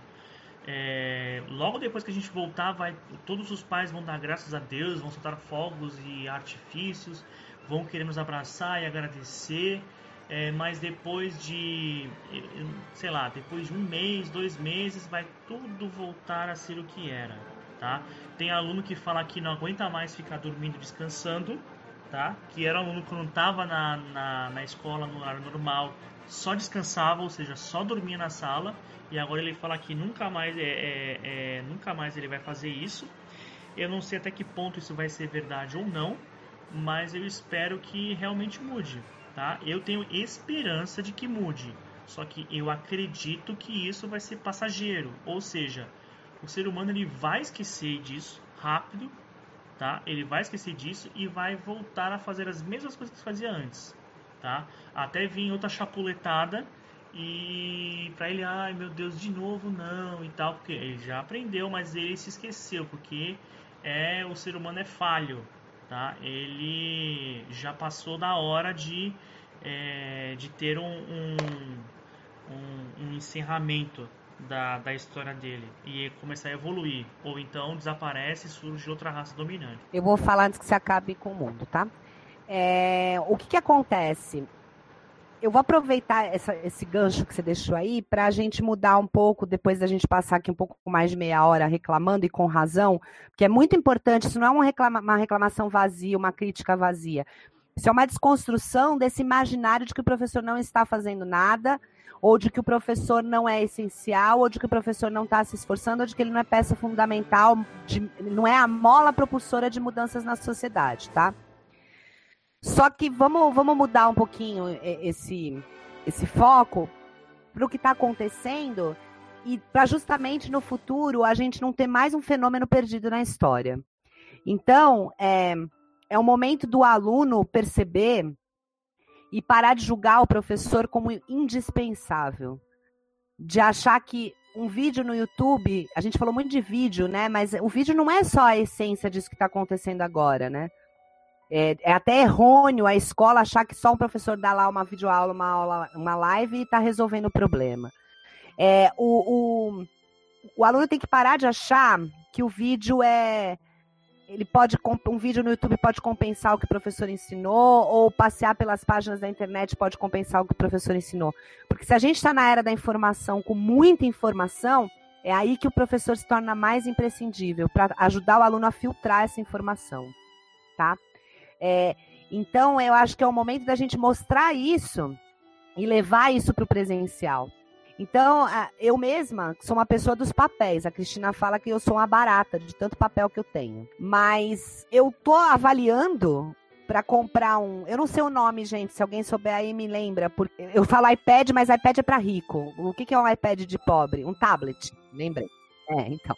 É, logo depois que a gente voltar, vai, todos os pais vão dar graças a Deus, vão soltar fogos e artifícios, vão querer nos abraçar e agradecer, é, mas depois de, sei lá, depois de um mês, dois meses, vai tudo voltar a ser o que era, tá? Tem aluno que fala que não aguenta mais ficar dormindo, descansando, tá? Que era aluno que não estava na, na, na escola no horário normal, só descansava, ou seja, só dormia na sala, e agora ele fala que nunca mais é, é, é nunca mais ele vai fazer isso. Eu não sei até que ponto isso vai ser verdade ou não, mas eu espero que realmente mude, tá? Eu tenho esperança de que mude, só que eu acredito que isso vai ser passageiro, ou seja, o ser humano ele vai esquecer disso rápido, tá? Ele vai esquecer disso e vai voltar a fazer as mesmas coisas que fazia antes, tá? Até vir outra chapuletada e para ele, ai meu Deus, de novo não e tal, porque ele já aprendeu, mas ele se esqueceu, porque é o ser humano é falho, tá? Ele já passou da hora de, é, de ter um, um, um, encerramento da, da história dele e começar a evoluir. Ou então desaparece e surge outra raça dominante. Eu vou falar antes que você acabe com o mundo, tá? É, o que, que acontece? Eu vou aproveitar essa, esse gancho que você deixou aí para a gente mudar um pouco, depois da gente passar aqui um pouco mais de meia hora reclamando e com razão, porque é muito importante, isso não é uma, reclama, uma reclamação vazia, uma crítica vazia. Isso é uma desconstrução desse imaginário de que o professor não está fazendo nada, ou de que o professor não é essencial, ou de que o professor não está se esforçando, ou de que ele não é peça fundamental, de, não é a mola propulsora de mudanças na sociedade, tá? Só que vamos, vamos mudar um pouquinho esse, esse foco para o que está acontecendo e para justamente no futuro a gente não ter mais um fenômeno perdido na história. Então, é, é o momento do aluno perceber e parar de julgar o professor como indispensável. De achar que um vídeo no YouTube, a gente falou muito de vídeo, né? Mas o vídeo não é só a essência disso que está acontecendo agora, né? É, é, até errôneo a escola achar que só um professor dá lá uma videoaula, uma aula, uma live e está resolvendo o problema. É, o, o, o aluno tem que parar de achar que o vídeo é, ele pode um vídeo no YouTube pode compensar o que o professor ensinou ou passear pelas páginas da internet pode compensar o que o professor ensinou. Porque se a gente está na era da informação com muita informação, é aí que o professor se torna mais imprescindível para ajudar o aluno a filtrar essa informação, tá? É, então eu acho que é o momento da gente mostrar isso e levar isso para o presencial. Então, eu mesma sou uma pessoa dos papéis. A Cristina fala que eu sou uma barata de tanto papel que eu tenho. Mas eu tô avaliando para comprar um. Eu não sei o nome, gente. Se alguém souber aí, me lembra. Porque eu falo iPad, mas iPad é para rico. O que, que é um iPad de pobre? Um tablet. Lembrei. É, então.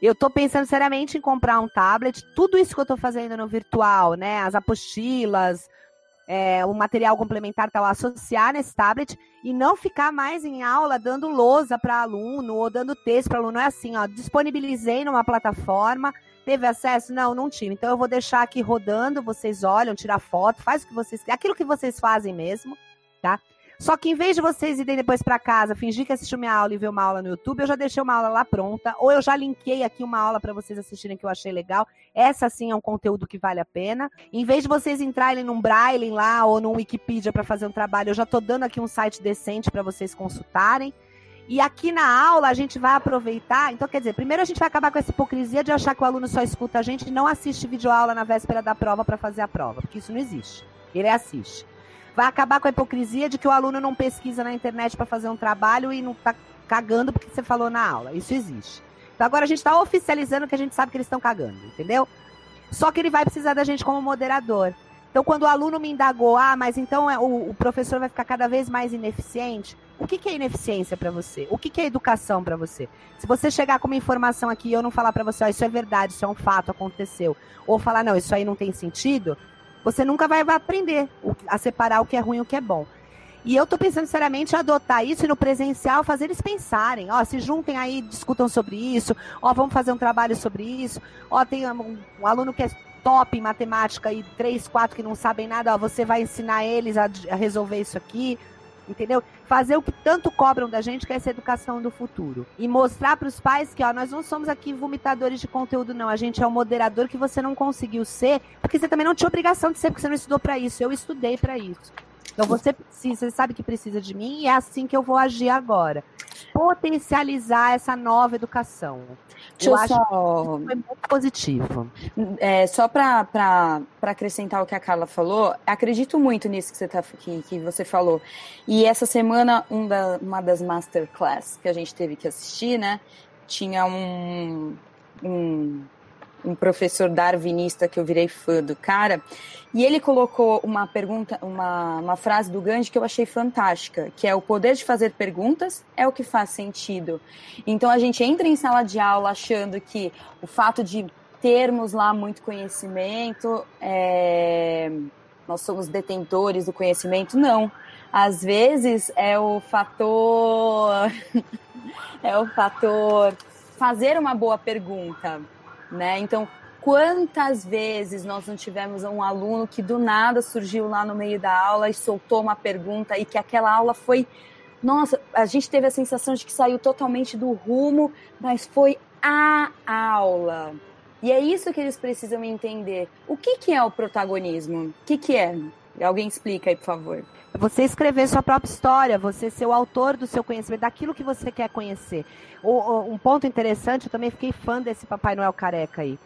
Eu estou pensando seriamente em comprar um tablet. Tudo isso que eu estou fazendo no virtual, né? As apostilas, é, o material complementar tal, associar nesse tablet e não ficar mais em aula dando lousa para aluno ou dando texto para aluno. É assim, ó, disponibilizei numa plataforma, teve acesso? Não, não tive. Então eu vou deixar aqui rodando, vocês olham, tirar foto, faz o que vocês aquilo que vocês fazem mesmo, tá? Só que em vez de vocês irem depois para casa, fingir que assistiu minha aula e ver uma aula no YouTube, eu já deixei uma aula lá pronta, ou eu já linkei aqui uma aula para vocês assistirem que eu achei legal. Essa sim é um conteúdo que vale a pena. Em vez de vocês entrarem num Braille lá ou num Wikipedia para fazer um trabalho, eu já tô dando aqui um site decente para vocês consultarem. E aqui na aula a gente vai aproveitar. Então, quer dizer, primeiro a gente vai acabar com essa hipocrisia de achar que o aluno só escuta a gente e não assiste videoaula na véspera da prova para fazer a prova, porque isso não existe. Ele assiste. Vai acabar com a hipocrisia de que o aluno não pesquisa na internet para fazer um trabalho e não está cagando porque você falou na aula. Isso existe. Então agora a gente está oficializando que a gente sabe que eles estão cagando, entendeu? Só que ele vai precisar da gente como moderador. Então, quando o aluno me indagou, ah, mas então é, o, o professor vai ficar cada vez mais ineficiente, o que, que é ineficiência para você? O que, que é educação para você? Se você chegar com uma informação aqui e eu não falar para você, ó, isso é verdade, isso é um fato, aconteceu, ou falar, não, isso aí não tem sentido, você nunca vai aprender a separar o que é ruim e o que é bom. E eu estou pensando seriamente em adotar isso e no presencial fazer eles pensarem. Ó, se juntem aí, discutam sobre isso. Ó, vamos fazer um trabalho sobre isso. Ó, tem um, um aluno que é top em matemática e três, quatro que não sabem nada. Ó, você vai ensinar eles a, a resolver isso aqui entendeu? Fazer o que tanto cobram da gente, que é essa educação do futuro. E mostrar para os pais que, ó, nós não somos aqui vomitadores de conteúdo, não. A gente é o moderador que você não conseguiu ser, porque você também não tinha obrigação de ser, porque você não estudou para isso. Eu estudei para isso. Então você precisa, você sabe que precisa de mim e é assim que eu vou agir agora. Potencializar essa nova educação. Deixa eu, eu acho só... que foi muito positivo. É, só para acrescentar o que a Carla falou, acredito muito nisso que você, tá, que, que você falou. E essa semana, um da, uma das masterclass que a gente teve que assistir, né? Tinha um, um um professor darwinista que eu virei fã do cara, e ele colocou uma pergunta, uma, uma frase do Gandhi que eu achei fantástica, que é o poder de fazer perguntas é o que faz sentido. Então a gente entra em sala de aula achando que o fato de termos lá muito conhecimento, é, nós somos detentores do conhecimento, não. Às vezes é o fator <laughs> é o fator fazer uma boa pergunta, né? Então, Quantas vezes nós não tivemos um aluno que do nada surgiu lá no meio da aula e soltou uma pergunta e que aquela aula foi. Nossa, a gente teve a sensação de que saiu totalmente do rumo, mas foi a aula. E é isso que eles precisam entender. O que, que é o protagonismo? O que, que é? Alguém explica aí, por favor. Você escrever sua própria história, você ser o autor do seu conhecimento, daquilo que você quer conhecer. um ponto interessante, eu também fiquei fã desse Papai Noel careca aí.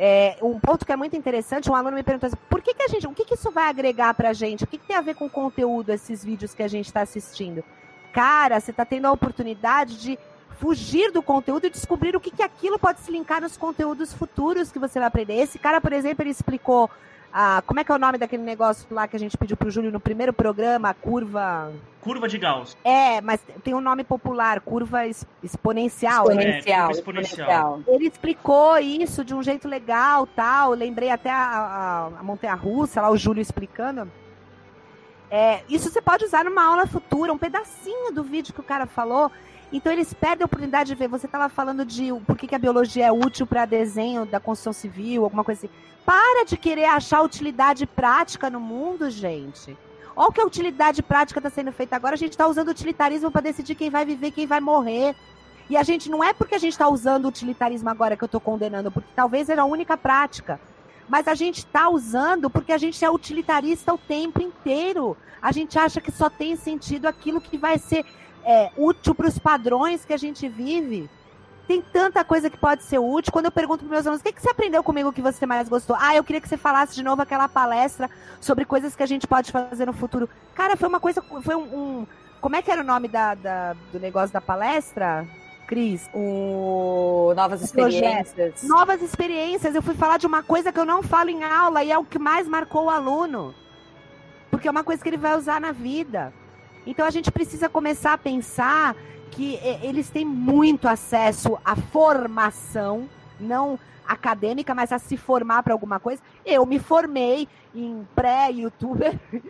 É, um ponto que é muito interessante, um aluno me perguntou assim, por que, que a gente, o que, que isso vai agregar pra gente? O que, que tem a ver com o conteúdo, esses vídeos que a gente está assistindo? Cara, você está tendo a oportunidade de fugir do conteúdo e descobrir o que, que aquilo pode se linkar nos conteúdos futuros que você vai aprender. Esse cara, por exemplo, ele explicou a, como é que é o nome daquele negócio lá que a gente pediu pro Júlio no primeiro programa, a curva. Curva de Gauss. É, mas tem um nome popular, curva exponencial. Exponencial, é, exponencial. Ele explicou isso de um jeito legal, tal. lembrei até a, a, a Montanha Russa, lá o Júlio explicando. É, isso você pode usar numa aula futura, um pedacinho do vídeo que o cara falou. Então eles perdem a oportunidade de ver. Você estava falando de por que, que a biologia é útil para desenho da construção civil, alguma coisa assim. Para de querer achar utilidade prática no mundo, gente. Olha o que a utilidade prática está sendo feita agora. A gente está usando utilitarismo para decidir quem vai viver, quem vai morrer. E a gente não é porque a gente está usando o utilitarismo agora que eu estou condenando, porque talvez seja a única prática. Mas a gente está usando porque a gente é utilitarista o tempo inteiro. A gente acha que só tem sentido aquilo que vai ser é, útil para os padrões que a gente vive. Tem tanta coisa que pode ser útil. Quando eu pergunto para meus alunos, o que, que você aprendeu comigo que você mais gostou? Ah, eu queria que você falasse de novo aquela palestra sobre coisas que a gente pode fazer no futuro. Cara, foi uma coisa, foi um, um como é que era o nome da, da, do negócio da palestra? Cris? O Novas Experiências. Novas Experiências. Eu fui falar de uma coisa que eu não falo em aula e é o que mais marcou o aluno. Porque é uma coisa que ele vai usar na vida. Então a gente precisa começar a pensar que é, eles têm muito acesso à formação, não acadêmica, mas a se formar para alguma coisa. Eu me formei em pré-youtuber, <laughs>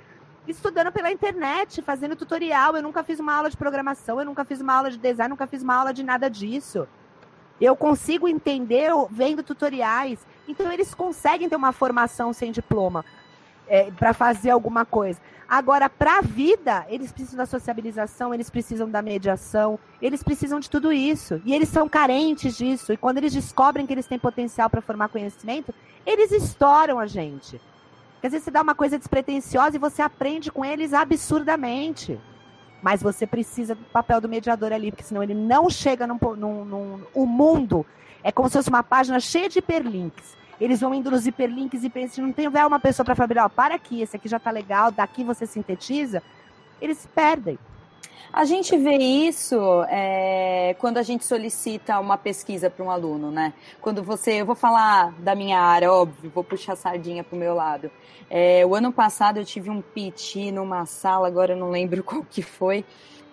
estudando pela internet, fazendo tutorial. Eu nunca fiz uma aula de programação, eu nunca fiz uma aula de design, nunca fiz uma aula de nada disso. Eu consigo entender vendo tutoriais. Então, eles conseguem ter uma formação sem diploma é, para fazer alguma coisa. Agora, para a vida, eles precisam da sociabilização, eles precisam da mediação, eles precisam de tudo isso. E eles são carentes disso. E quando eles descobrem que eles têm potencial para formar conhecimento, eles estouram a gente. Porque às vezes você dá uma coisa despretensiosa e você aprende com eles absurdamente. Mas você precisa do papel do mediador ali, porque senão ele não chega num. num, num o mundo é como se fosse uma página cheia de hiperlinks eles vão indo nos hiperlinks e pensam, não tem uma pessoa para falar, ó, para aqui, esse aqui já tá legal, daqui você sintetiza, eles se perdem. A gente vê isso é, quando a gente solicita uma pesquisa para um aluno, né? Quando você, eu vou falar da minha área, óbvio, vou puxar a sardinha para o meu lado. É, o ano passado eu tive um PT numa sala, agora eu não lembro <laughs> qual que foi,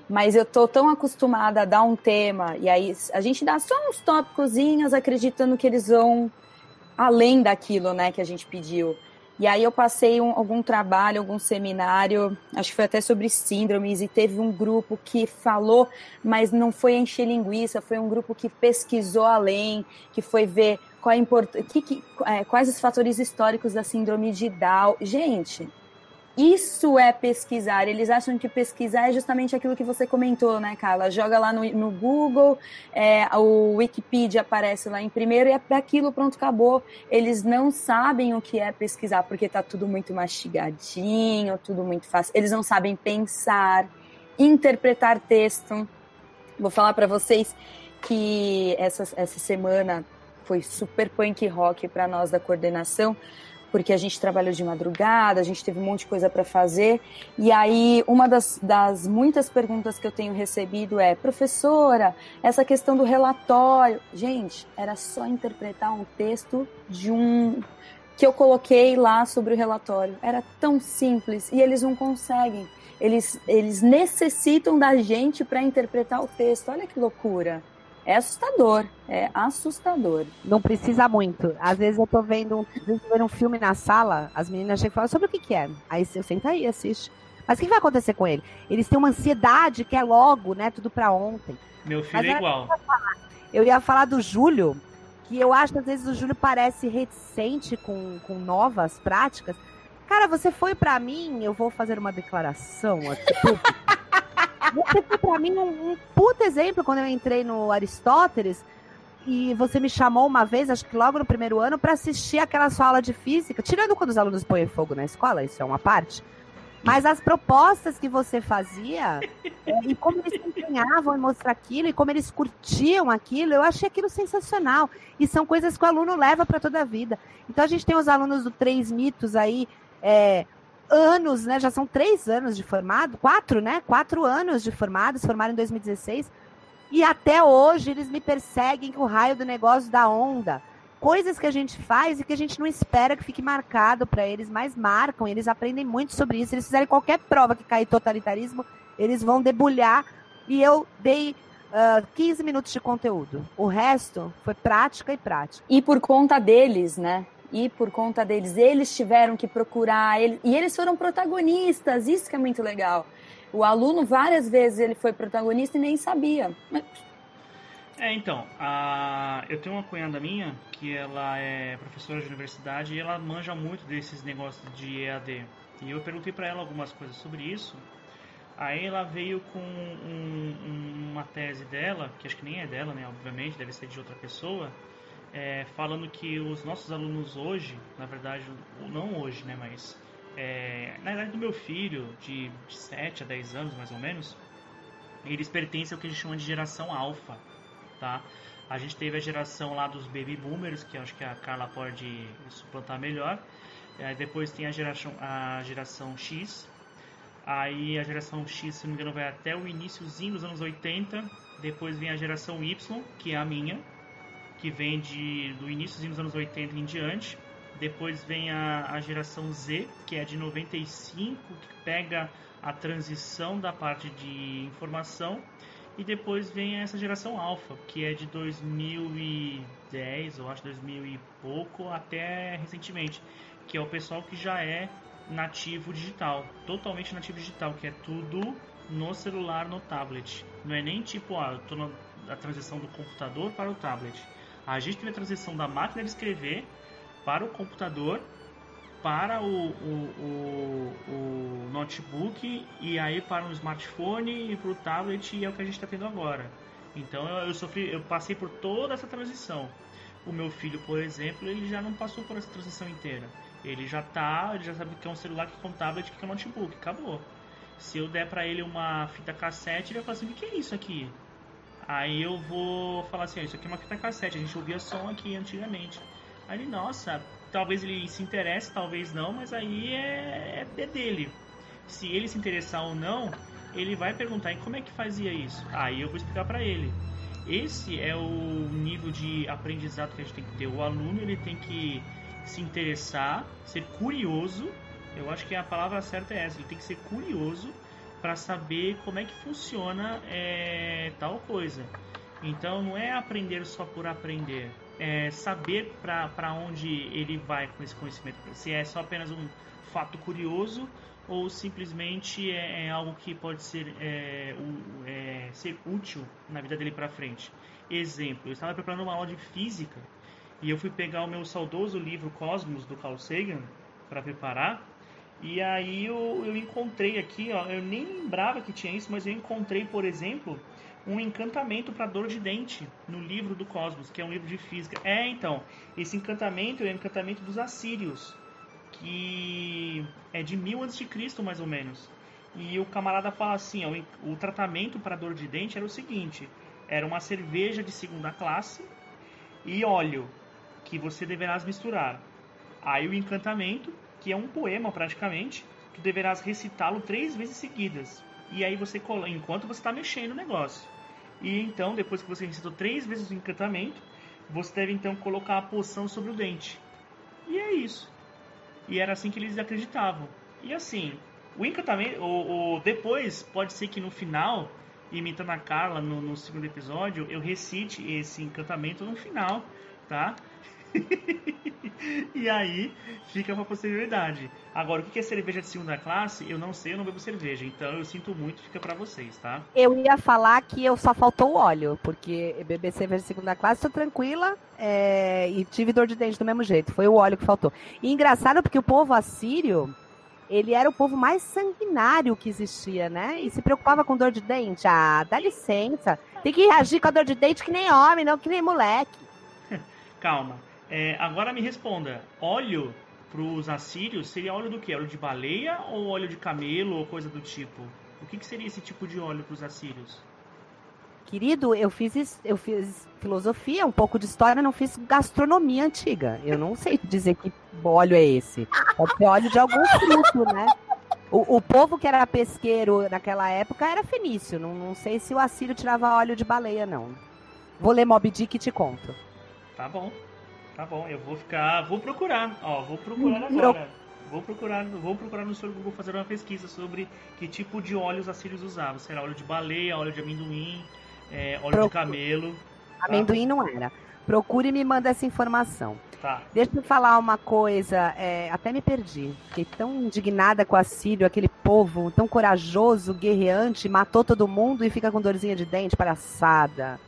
mas eu tô tão acostumada a dar um tema e aí a gente dá só uns tópicozinhos acreditando que eles vão além daquilo, né, que a gente pediu. E aí eu passei um, algum trabalho, algum seminário, acho que foi até sobre síndromes, e teve um grupo que falou, mas não foi encher linguiça, foi um grupo que pesquisou além, que foi ver qual import... que, que, é, quais os fatores históricos da síndrome de Down. Gente, isso é pesquisar. Eles acham que pesquisar é justamente aquilo que você comentou, né, Carla? Joga lá no, no Google, é, o Wikipedia aparece lá em primeiro e é aquilo, pronto, acabou. Eles não sabem o que é pesquisar, porque tá tudo muito mastigadinho, tudo muito fácil. Eles não sabem pensar, interpretar texto. Vou falar para vocês que essa, essa semana foi super punk rock para nós da coordenação, porque a gente trabalhou de madrugada, a gente teve um monte de coisa para fazer. E aí, uma das, das muitas perguntas que eu tenho recebido é: professora, essa questão do relatório. Gente, era só interpretar um texto de um. que eu coloquei lá sobre o relatório. Era tão simples e eles não conseguem. Eles, eles necessitam da gente para interpretar o texto. Olha que loucura. É assustador, é assustador. Não precisa muito. Às vezes eu tô vendo um, vendo um filme na sala, as meninas chegam e falam sobre o que, que é. Aí eu sento aí, assiste. Mas o que vai acontecer com ele? Eles têm uma ansiedade que é logo, né? Tudo para ontem. Meu filho Mas é igual. Eu ia falar do Júlio, que eu acho que às vezes o Júlio parece reticente com, com novas práticas. Cara, você foi para mim, eu vou fazer uma declaração aqui. Você foi para mim um, um puto exemplo quando eu entrei no Aristóteles e você me chamou uma vez, acho que logo no primeiro ano, para assistir aquela sua aula de física, tirando quando os alunos põem fogo na escola, isso é uma parte. Mas as propostas que você fazia é, e como eles se empenhavam em mostrar aquilo e como eles curtiam aquilo, eu achei aquilo sensacional. E são coisas que o aluno leva para toda a vida. Então a gente tem os alunos do Três Mitos aí, é, anos, né? Já são três anos de formado, quatro, né? Quatro anos de formados, formaram em 2016. E até hoje eles me perseguem com o raio do negócio da onda coisas que a gente faz e que a gente não espera que fique marcado para eles, mas marcam, eles aprendem muito sobre isso. Eles fizerem qualquer prova que cair totalitarismo, eles vão debulhar. E eu dei uh, ah, 15 minutos de conteúdo. O resto foi prática e prática. E por conta deles, né? E por conta deles, eles tiveram que procurar, ele, e eles foram protagonistas, isso que é muito legal. O aluno, várias vezes, ele foi protagonista e nem sabia. É, então, a... eu tenho uma cunhada minha que ela é professora de universidade e ela manja muito desses negócios de EAD. E eu perguntei para ela algumas coisas sobre isso. Aí ela veio com um, um, uma tese dela, que acho que nem é dela, né? Obviamente, deve ser de outra pessoa, é, falando que os nossos alunos hoje, na verdade, não hoje, né? Mas é, na idade do meu filho, de, de 7 a 10 anos mais ou menos, eles pertencem ao que a gente chama de geração alfa tá? A gente teve a geração lá dos baby boomers, que acho que a Carla pode suplantar melhor. Depois tem a geração, a geração X. Aí a geração X, se não me engano, vai até o iníciozinho dos anos 80. Depois vem a geração Y, que é a minha, que vem de, do iníciozinho dos anos 80 em diante. Depois vem a, a geração Z, que é de 95, que pega a transição da parte de informação e depois vem essa geração alfa, que é de 2010, ou acho 2000 e pouco, até recentemente, que é o pessoal que já é nativo digital, totalmente nativo digital, que é tudo no celular, no tablet. Não é nem tipo, ah, eu tô na a transição do computador para o tablet. A gente teve a transição da máquina de escrever para o computador para o, o, o, o, notebook e aí para o smartphone e para o tablet e é o que a gente está tendo agora. Então eu, eu, sofri, eu passei por toda essa transição. O meu filho, por exemplo, ele já não passou por essa transição inteira. Ele já tá, ele já sabe que é um celular, que é um tablet, que é um notebook, acabou. Se eu der para ele uma fita cassete, ele vai falar assim: "O que é isso aqui?" Aí eu vou falar assim: "Isso aqui é uma fita cassete, a gente ouvia som aqui antigamente." Aí ele, nossa, talvez ele se interesse, talvez não, mas aí é, é, é dele. Se ele se interessar ou não, ele vai perguntar em como é que fazia isso. Aí eu vou explicar para ele. Esse é o nível de aprendizado que a gente tem que ter. O aluno ele tem que se interessar, ser curioso. Eu acho que a palavra certa é essa. Ele tem que ser curioso para saber como é que funciona é, tal coisa. Então não é aprender só por aprender é, saber para onde ele vai com esse conhecimento. Se é só apenas um fato curioso ou simplesmente é, é algo que pode ser, é, é ser útil na vida dele para frente. Exemplo, eu estava preparando uma aula de física e eu fui pegar o meu saudoso livro Cosmos do Carl Sagan para preparar. E aí eu, eu encontrei aqui, ó, eu nem lembrava que tinha isso, mas eu encontrei, por exemplo, um encantamento para dor de dente no livro do Cosmos, que é um livro de física. É, então, esse encantamento é o encantamento dos assírios, que é de mil antes de Cristo, mais ou menos. E o camarada fala assim, ó, o tratamento para dor de dente era o seguinte, era uma cerveja de segunda classe e óleo, que você deverás misturar. Aí o encantamento, que é um poema praticamente, tu deverás recitá-lo três vezes seguidas. E aí você, enquanto você está mexendo o negócio. E então, depois que você recitou três vezes o encantamento, você deve então colocar a poção sobre o dente. E é isso. E era assim que eles acreditavam. E assim, o encantamento, o, o depois pode ser que no final, imitando a Carla no, no segundo episódio, eu recite esse encantamento no final, tá? <laughs> e aí fica pra posterioridade. Agora, o que é cerveja de segunda classe? Eu não sei, eu não bebo cerveja. Então eu sinto muito, fica para vocês, tá? Eu ia falar que eu só faltou o óleo, porque beber cerveja de segunda classe, tô tranquila é... e tive dor de dente do mesmo jeito. Foi o óleo que faltou. E engraçado porque o povo assírio ele era o povo mais sanguinário que existia, né? E se preocupava com dor de dente. Ah, dá licença. Tem que reagir com a dor de dente que nem homem, não que nem moleque. <laughs> Calma. É, agora me responda. Óleo para os assírios seria óleo do que? Óleo de baleia ou óleo de camelo ou coisa do tipo? O que, que seria esse tipo de óleo para os assírios? Querido, eu fiz, eu fiz filosofia, um pouco de história, não fiz gastronomia antiga. Eu não sei dizer que óleo é esse. Pode ser óleo de algum fruto, né? O, o, povo que era pesqueiro naquela época era fenício. Não, não sei se o assírio tirava óleo de baleia, não. Vou ler Mob Dick e te conto. Tá bom. Tá bom, eu vou ficar. Vou procurar. Ó, vou procurar agora. Vou procurar, vou procurar no seu Google fazer uma pesquisa sobre que tipo de óleo os assírios usavam. Será óleo de baleia, óleo de amendoim, é, óleo Procure. de camelo. Tá? Amendoim não era. Procure e me manda essa informação. Tá. Deixa eu falar uma coisa, é, até me perdi. Fiquei tão indignada com a Sírio, aquele povo tão corajoso, guerreante, matou todo mundo e fica com dorzinha de dente, palhaçada.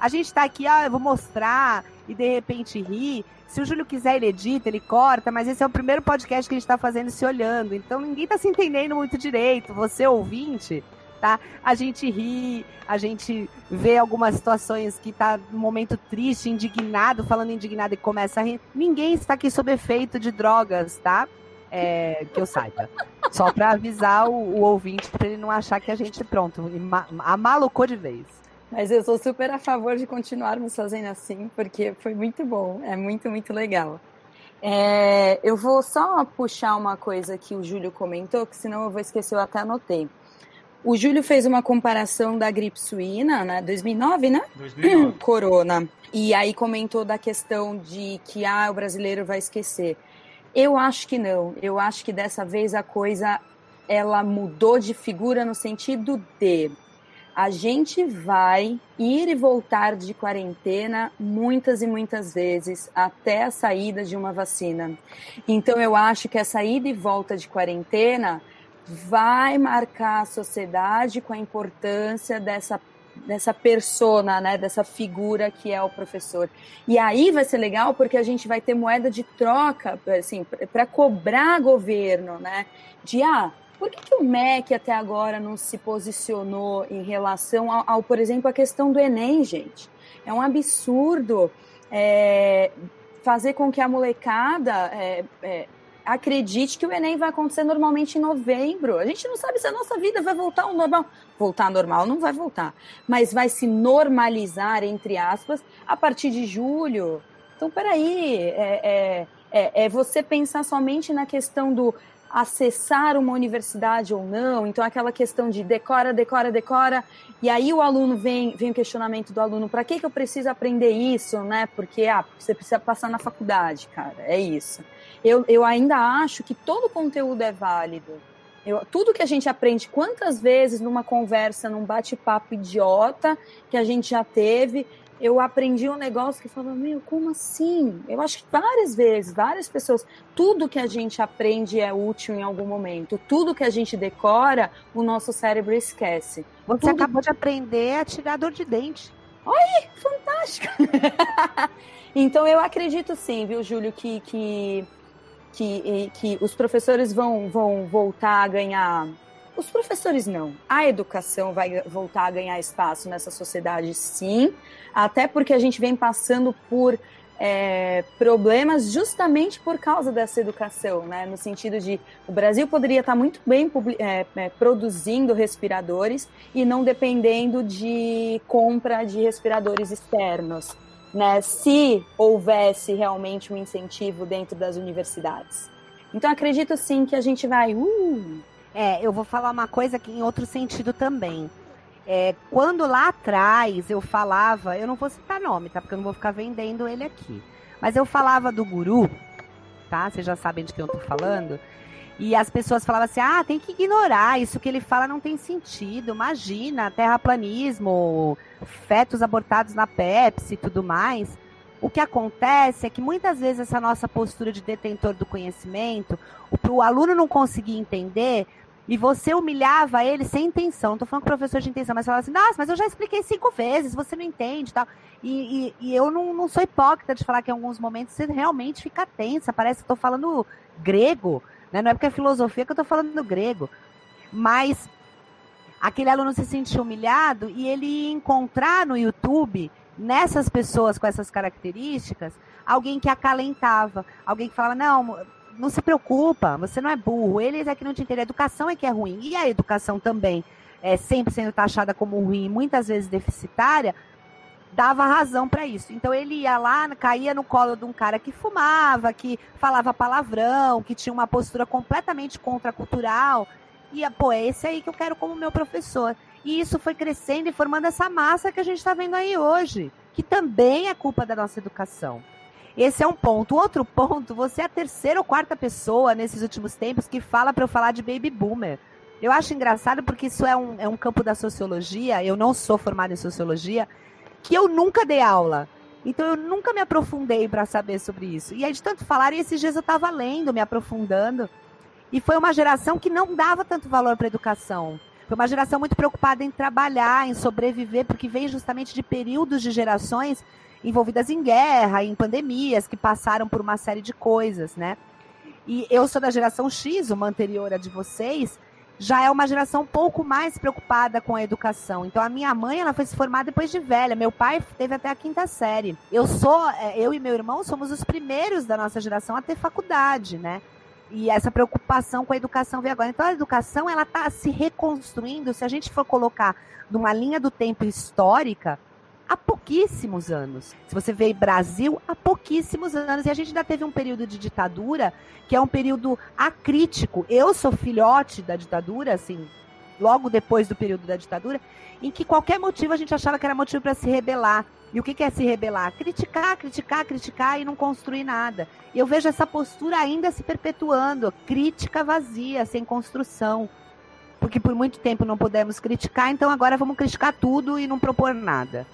A gente tá aqui, ah, eu vou mostrar e de repente ri. Se o Júlio quiser, ele edita, ele corta, mas esse é o primeiro podcast que a gente tá fazendo se olhando. Então ninguém tá se entendendo muito direito. Você, ouvinte, tá? A gente ri, a gente vê algumas situações que tá num momento triste, indignado, falando indignado e começa a rir. Ninguém está aqui sob efeito de drogas, tá? É, que eu saiba. Só para avisar o, o ouvinte para ele não achar que a gente, pronto, amalucou de vez. Mas eu sou super a favor de continuarmos fazendo assim, porque foi muito bom, é muito, muito legal. É, eu vou só puxar uma coisa que o Júlio comentou, que senão eu vou esquecer, eu até anotei. O Júlio fez uma comparação da gripe suína, né? 2009, né? 2009. <clears throat> Corona. E aí comentou da questão de que ah, o brasileiro vai esquecer. Eu acho que não. Eu acho que dessa vez a coisa ela mudou de figura no sentido de a gente vai ir e voltar de quarentena muitas e muitas vezes até a saída de uma vacina. Então eu acho que a saída e volta de quarentena vai marcar a sociedade com a importância dessa dessa persona, né, dessa figura que é o professor. E aí vai ser legal porque a gente vai ter moeda de troca, assim, para cobrar governo, né, de ah, por que, que o MEC até agora não se posicionou em relação ao, ao por exemplo, a questão do Enem, gente? É um absurdo é, fazer com que a molecada é, é, acredite que o Enem vai acontecer normalmente em novembro. A gente não sabe se a nossa vida vai voltar ao normal. Voltar ao normal não vai voltar, mas vai se normalizar, entre aspas, a partir de julho. Então, peraí, é, é, é, é você pensar somente na questão do acessar uma universidade ou não, então aquela questão de decora, decora, decora, e aí o aluno vem, vem o questionamento do aluno, para que, que eu preciso aprender isso, né? Porque ah, você precisa passar na faculdade, cara, é isso. Eu, eu ainda acho que todo conteúdo é válido. Eu, tudo que a gente aprende, quantas vezes numa conversa, num bate-papo idiota que a gente já teve, eu aprendi um negócio que falava, meu, como assim? Eu acho que várias vezes, várias pessoas, tudo que a gente aprende é útil em algum momento. Tudo que a gente decora, o nosso cérebro esquece. Você tudo... acabou de aprender a tirar dor de dente. Oi, fantástica! <laughs> então eu acredito sim, viu, Júlio, que, que, que, que os professores vão, vão voltar a ganhar os professores não. A educação vai voltar a ganhar espaço nessa sociedade, sim, até porque a gente vem passando por é, problemas justamente por causa dessa educação, né? No sentido de o Brasil poderia estar muito bem é, é, produzindo respiradores e não dependendo de compra de respiradores externos, né? Se houvesse realmente um incentivo dentro das universidades. Então acredito sim que a gente vai uh, é, eu vou falar uma coisa que em outro sentido também. É, quando lá atrás eu falava, eu não vou citar nome, tá? Porque eu não vou ficar vendendo ele aqui. Mas eu falava do guru, tá? Vocês já sabem de quem eu tô falando. E as pessoas falavam assim: ah, tem que ignorar, isso que ele fala não tem sentido. Imagina, terraplanismo, fetos abortados na Pepsi e tudo mais. O que acontece é que muitas vezes essa nossa postura de detentor do conhecimento, o, o aluno não conseguir entender, e você humilhava ele sem intenção. Tô falando com o professor de intenção, mas falava assim, nossa, mas eu já expliquei cinco vezes, você não entende tal. E, e, e eu não, não, sou hipócrita de falar que em alguns momentos você realmente fica tensa, parece que estou falando grego, né? Não é porque é filosofia que eu estou falando grego. Mas aquele aluno se sentiu humilhado e ele encontrar no YouTube nessas pessoas com essas características, alguém que acalentava, alguém que falava, não, não se preocupa, você não é burro, eles é que não te entendem, a educação é que é ruim, e a educação também é sempre sendo taxada como ruim, muitas vezes deficitária, dava razão para isso. Então ele ia lá, caía no colo de um cara que fumava, que falava palavrão, que tinha uma postura completamente contracultural, e pô, é esse aí que eu quero como meu professor. E isso foi crescendo e formando essa massa que a gente está vendo aí hoje, que também é culpa da nossa educação. Esse é um ponto. Outro ponto, você é a terceira ou quarta pessoa nesses últimos tempos que fala para eu falar de baby boomer. Eu acho engraçado porque isso é um, é um campo da sociologia, eu não sou formada em sociologia, que eu nunca dei aula. Então eu nunca me aprofundei para saber sobre isso. E aí de tanto falar, e esses dias eu estava lendo, me aprofundando, e foi uma geração que não dava tanto valor para educação. Foi uma geração muito preocupada em trabalhar, em sobreviver, porque vem justamente de períodos de gerações envolvidas em guerra, em pandemias, que passaram por uma série de coisas, né? E eu sou da geração X, uma anterior a de vocês, já é uma geração um pouco mais preocupada com a educação. Então a minha mãe, ela foi se formar depois de velha. Meu pai teve até a quinta série. Eu sou, é, eu e meu irmão somos os primeiros da nossa geração a ter faculdade, né? E essa preocupação com a educação veio agora. Então, a educação ela está se reconstruindo. Se a gente for colocar numa linha do tempo histórica, há pouquíssimos anos. Se você vê Brasil, há pouquíssimos anos. E a gente ainda teve um período de ditadura que é um período acrítico. Eu sou filhote da ditadura, assim, logo depois do período da ditadura, em que qualquer motivo a gente achava que era motivo para se rebelar. E o que é se rebelar? Criticar, criticar, criticar e não construir nada. E eu vejo essa postura ainda se perpetuando, crítica vazia, sem construção. Porque por muito tempo não pudemos criticar, então agora vamos criticar tudo e não propor nada,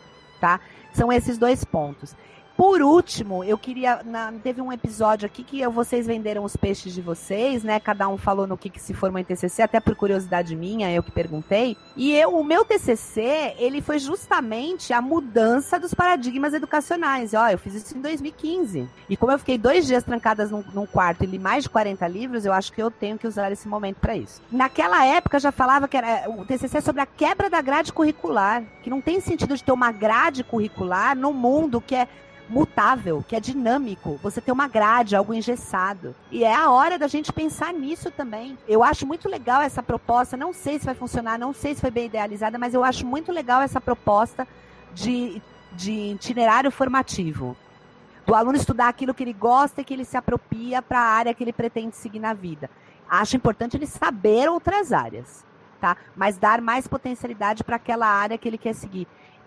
tá? São esses dois pontos. Por último, eu queria. Na, teve um episódio aqui que eu, vocês venderam os peixes de vocês, né? Cada um falou no que, que se formou em TCC, até por curiosidade minha, eu que perguntei. E eu, o meu TCC, ele foi justamente a mudança dos paradigmas educacionais. Ó, eu fiz isso em 2015. E como eu fiquei dois dias trancadas num, num quarto e li mais de 40 livros, eu acho que eu tenho que usar esse momento para isso. Naquela época já falava que era o TCC é sobre a quebra da grade curricular, que não tem sentido de ter uma grade curricular no mundo que é mutável, que é dinâmico. Você tem uma grade, algo engessado. E é a hora da gente pensar nisso também. Eu acho muito legal essa proposta. Não sei se vai funcionar, não sei se foi bem idealizada, mas eu acho muito legal essa proposta de, de itinerário formativo. Do aluno estudar aquilo que ele gosta e que ele se apropria para a área que ele pretende seguir na vida. Acho importante ele saber outras áreas, tá? Mas dar mais potencialidade para aquela área que ele quer seguir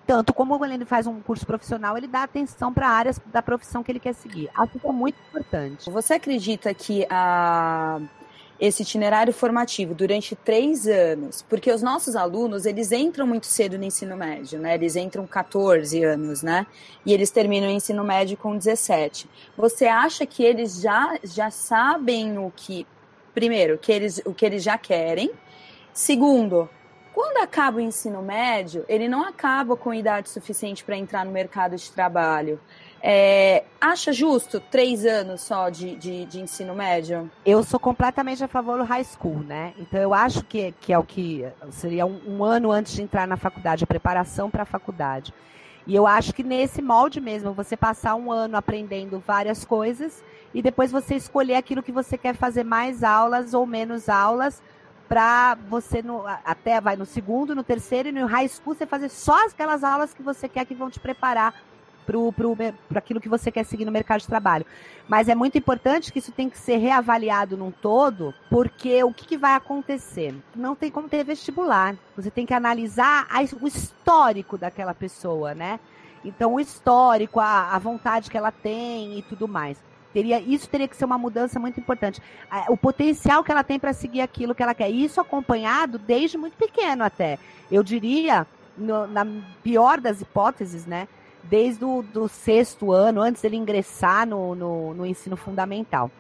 tanto como ele faz um curso profissional, ele dá atenção para áreas da profissão que ele quer seguir. Acho que é muito importante. Você acredita que a esse itinerário formativo durante três anos, porque os nossos alunos, eles entram muito cedo no ensino médio, né? Eles entram 14 anos, né? E eles terminam o ensino médio com 17. Você acha que eles já, já sabem o que, primeiro, que eles, o que eles já querem? Segundo, quando acaba o ensino médio, ele não acaba com idade suficiente para entrar no mercado de trabalho. É, acha justo três anos só de, de, de, ensino médio? Eu sou completamente a favor do high school, né? Então eu acho que, que é o que seria um, um ano antes de entrar na faculdade, a preparação para a faculdade. E eu acho que nesse molde mesmo, você passar um ano aprendendo várias coisas e depois você escolher aquilo que você quer fazer mais aulas ou menos aulas para você no, até vai no segundo, no terceiro e no high school você fazer só aquelas aulas que você quer que vão te preparar para aquilo que você quer seguir no mercado de trabalho. Mas é muito importante que isso tem que ser reavaliado num todo, porque o que, que vai acontecer? Não tem como ter vestibular. Você tem que analisar a, o histórico daquela pessoa, né? Então, o histórico, a, a vontade que ela tem e tudo mais. Teria, isso teria que ser uma mudança muito importante. O potencial que ela tem para seguir aquilo que ela quer. Isso acompanhado desde muito pequeno até. Eu diria, no, na pior das hipóteses, né? Desde o do sexto ano, antes dele ingressar no, no, no ensino fundamental.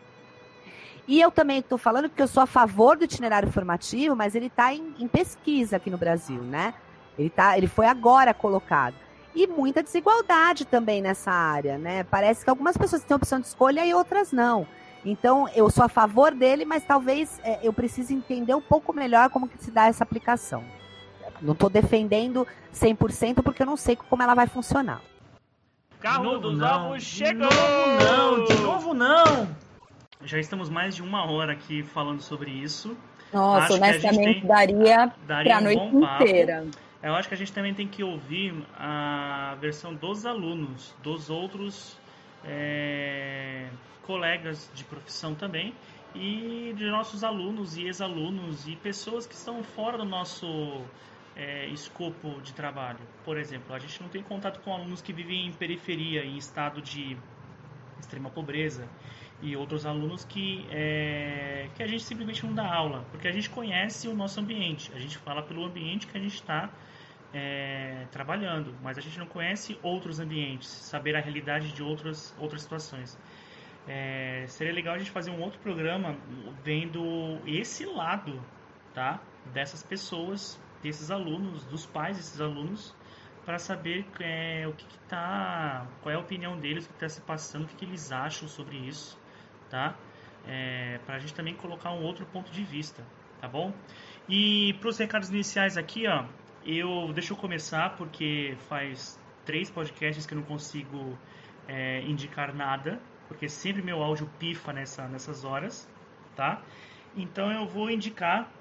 E eu também estou falando porque eu sou a favor do itinerário formativo, mas ele está em, em, pesquisa aqui no Brasil, né? Ele, tá, ele foi agora colocado. E muita desigualdade também nessa área, né? Parece que algumas pessoas têm opção de escolha e outras não. Então, eu sou a favor dele, mas talvez é, eu precise entender um pouco melhor como que se dá essa aplicação. Não estou defendendo 100% porque eu não sei como ela vai funcionar. Carro dos ovos chegou! De novo não, de novo não! Já estamos mais de uma hora aqui falando sobre isso. Nossa, acho honestamente, tem, daria, daria pra um noite inteira. Eu acho que a gente também tem que ouvir a versão dos alunos, dos outros é, colegas de profissão também, e de nossos alunos e ex-alunos e pessoas que estão fora do nosso é, escopo de trabalho. Por exemplo, a gente não tem contato com alunos que vivem em periferia, em estado de extrema pobreza e outros alunos que, é, que a gente simplesmente não dá aula, porque a gente conhece o nosso ambiente, a gente fala pelo ambiente que a gente está é, trabalhando, mas a gente não conhece outros ambientes, saber a realidade de outras, outras situações. É, seria legal a gente fazer um outro programa vendo esse lado tá, dessas pessoas, desses alunos, dos pais desses alunos, para saber é, o que, está, qual é a opinião deles, o que está se passando, o que, que eles acham sobre isso tá? É, para a gente também colocar um outro ponto de vista, tá bom? E para os recados iniciais aqui, ó, eu deixa eu começar porque faz três podcasts que eu não consigo é, indicar nada, porque sempre meu áudio pifa nessa, nessas horas, tá? Então eu vou indicar,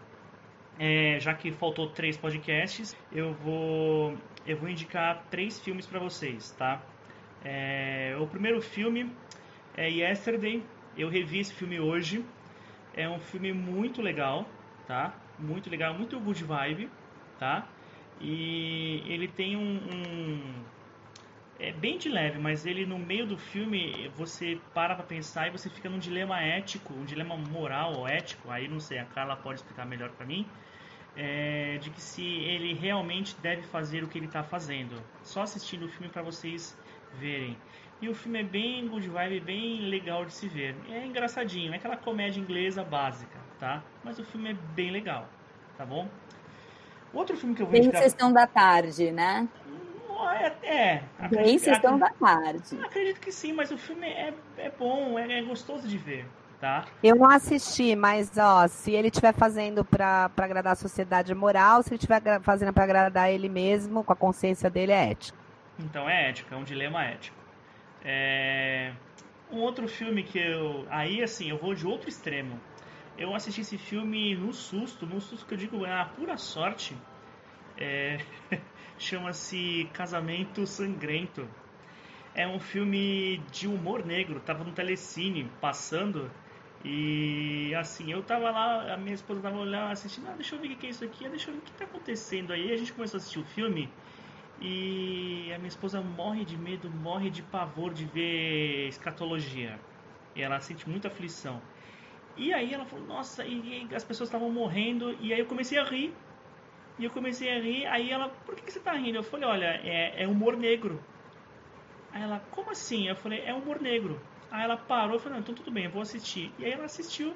é, já que faltou três podcasts, eu vou eu vou indicar três filmes para vocês, tá? É, o primeiro filme é Yesterday, eu revi esse filme hoje. É um filme muito legal, tá? Muito legal, muito good vibe, tá? E ele tem um, um é bem de leve, mas ele no meio do filme você para pra pensar e você fica num dilema ético, um dilema moral ou ético, aí não sei, a Carla pode explicar melhor para mim, é, de que se ele realmente deve fazer o que ele está fazendo. Só assistindo o filme para vocês verem. E o filme é bem good vibe, bem legal de se ver. É engraçadinho, é aquela comédia inglesa básica, tá? Mas o filme é bem legal, tá bom? Outro filme que eu vou Bem indicar... sessão da tarde, né? É, é bem sessão da tarde. Acredito que sim, mas o filme é, é bom, é, é gostoso de ver. Tá? Eu não assisti, mas ó, se ele estiver fazendo para agradar a sociedade moral, se ele estiver fazendo para agradar ele mesmo, com a consciência dele, é ético. Então é ético, é um dilema ético. É... Um outro filme que eu. Aí, assim, eu vou de outro extremo. Eu assisti esse filme no susto, no susto que eu digo é a pura sorte. É... <laughs> Chama-se Casamento Sangrento. É um filme de humor negro, tava no Telecine passando. E assim, eu tava lá, a minha esposa tava olhando, assistindo, ah, deixa eu ver o que é isso aqui, deixa eu ver o que tá acontecendo aí. A gente começou a assistir o filme e a minha esposa morre de medo, morre de pavor de ver escatologia. E ela sente muita aflição. E aí ela falou, nossa, e, e as pessoas estavam morrendo, e aí eu comecei a rir. E eu comecei a rir, aí ela, por que, que você está rindo? Eu falei, olha, é, é humor negro. Aí ela, como assim? Eu falei, é humor negro. Aí ela parou e falou, não, então tudo bem, eu vou assistir. E aí ela assistiu.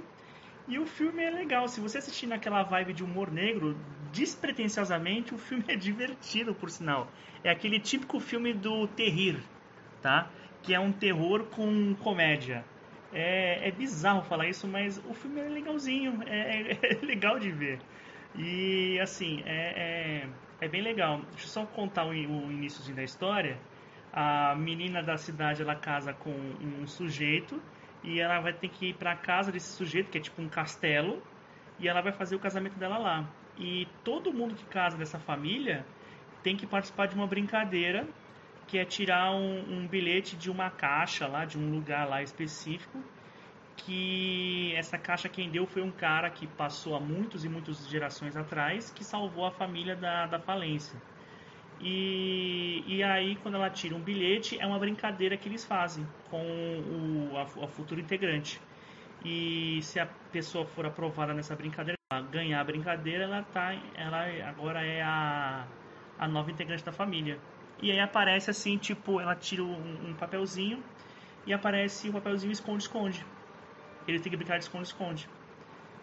E o filme é legal. Se você assistir naquela vibe de humor negro, despretensiosamente, o filme é divertido, por sinal. É aquele típico filme do terrir, tá? Que é um terror com comédia. É, é bizarro falar isso, mas o filme é legalzinho, é, é, <laughs> é legal de ver. E assim, é, é, é, bem legal. Deixa eu só contar o, o iníciozinho da história. A menina da cidade ela casa com um sujeito e ela vai ter que ir para casa desse sujeito, que é tipo um castelo, e ela vai fazer o casamento dela lá. E todo mundo que casa dessa família tem que participar de uma brincadeira, que é tirar um, um bilhete de uma caixa lá, de um lugar lá específico, que essa caixa quem deu foi um cara que passou há muitos e muitas gerações atrás, que salvou a família da, da falência. E, e aí, quando ela tira um bilhete, é uma brincadeira que eles fazem com o, a, a futuro integrante. E se a pessoa for aprovada nessa brincadeira, ganhar a brincadeira, ela tá, ela agora é a, a nova integrante da família. E aí aparece assim, tipo, ela tira um, um papelzinho e aparece o papelzinho esconde-esconde. Ele tem que brincar de esconde-esconde.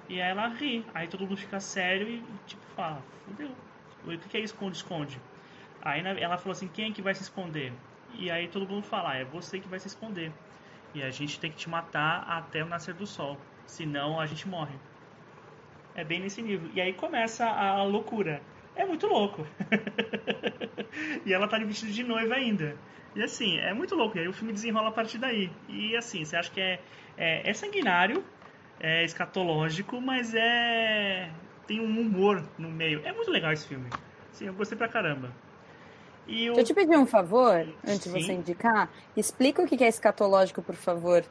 E aí ela ri. Aí todo mundo fica sério e tipo fala, fudeu. O que é esconde-esconde? Aí ela falou assim, quem é que vai se esconder? E aí todo mundo fala, ah, é você que vai se esconder. E a gente tem que te matar até o nascer do sol. Senão a gente morre. É bem nesse nível. E aí começa a loucura. É muito louco. <laughs> e ela tá de vestido de noiva ainda. E assim, é muito louco. E aí o filme desenrola a partir daí. E assim, você acha que é, é, é sanguinário, é escatológico, mas é. tem um humor no meio. É muito legal esse filme. Sim, eu gostei pra caramba. E o... Deixa eu te pedir um favor, antes Sim. de você indicar. Explica o que é escatológico, por favor.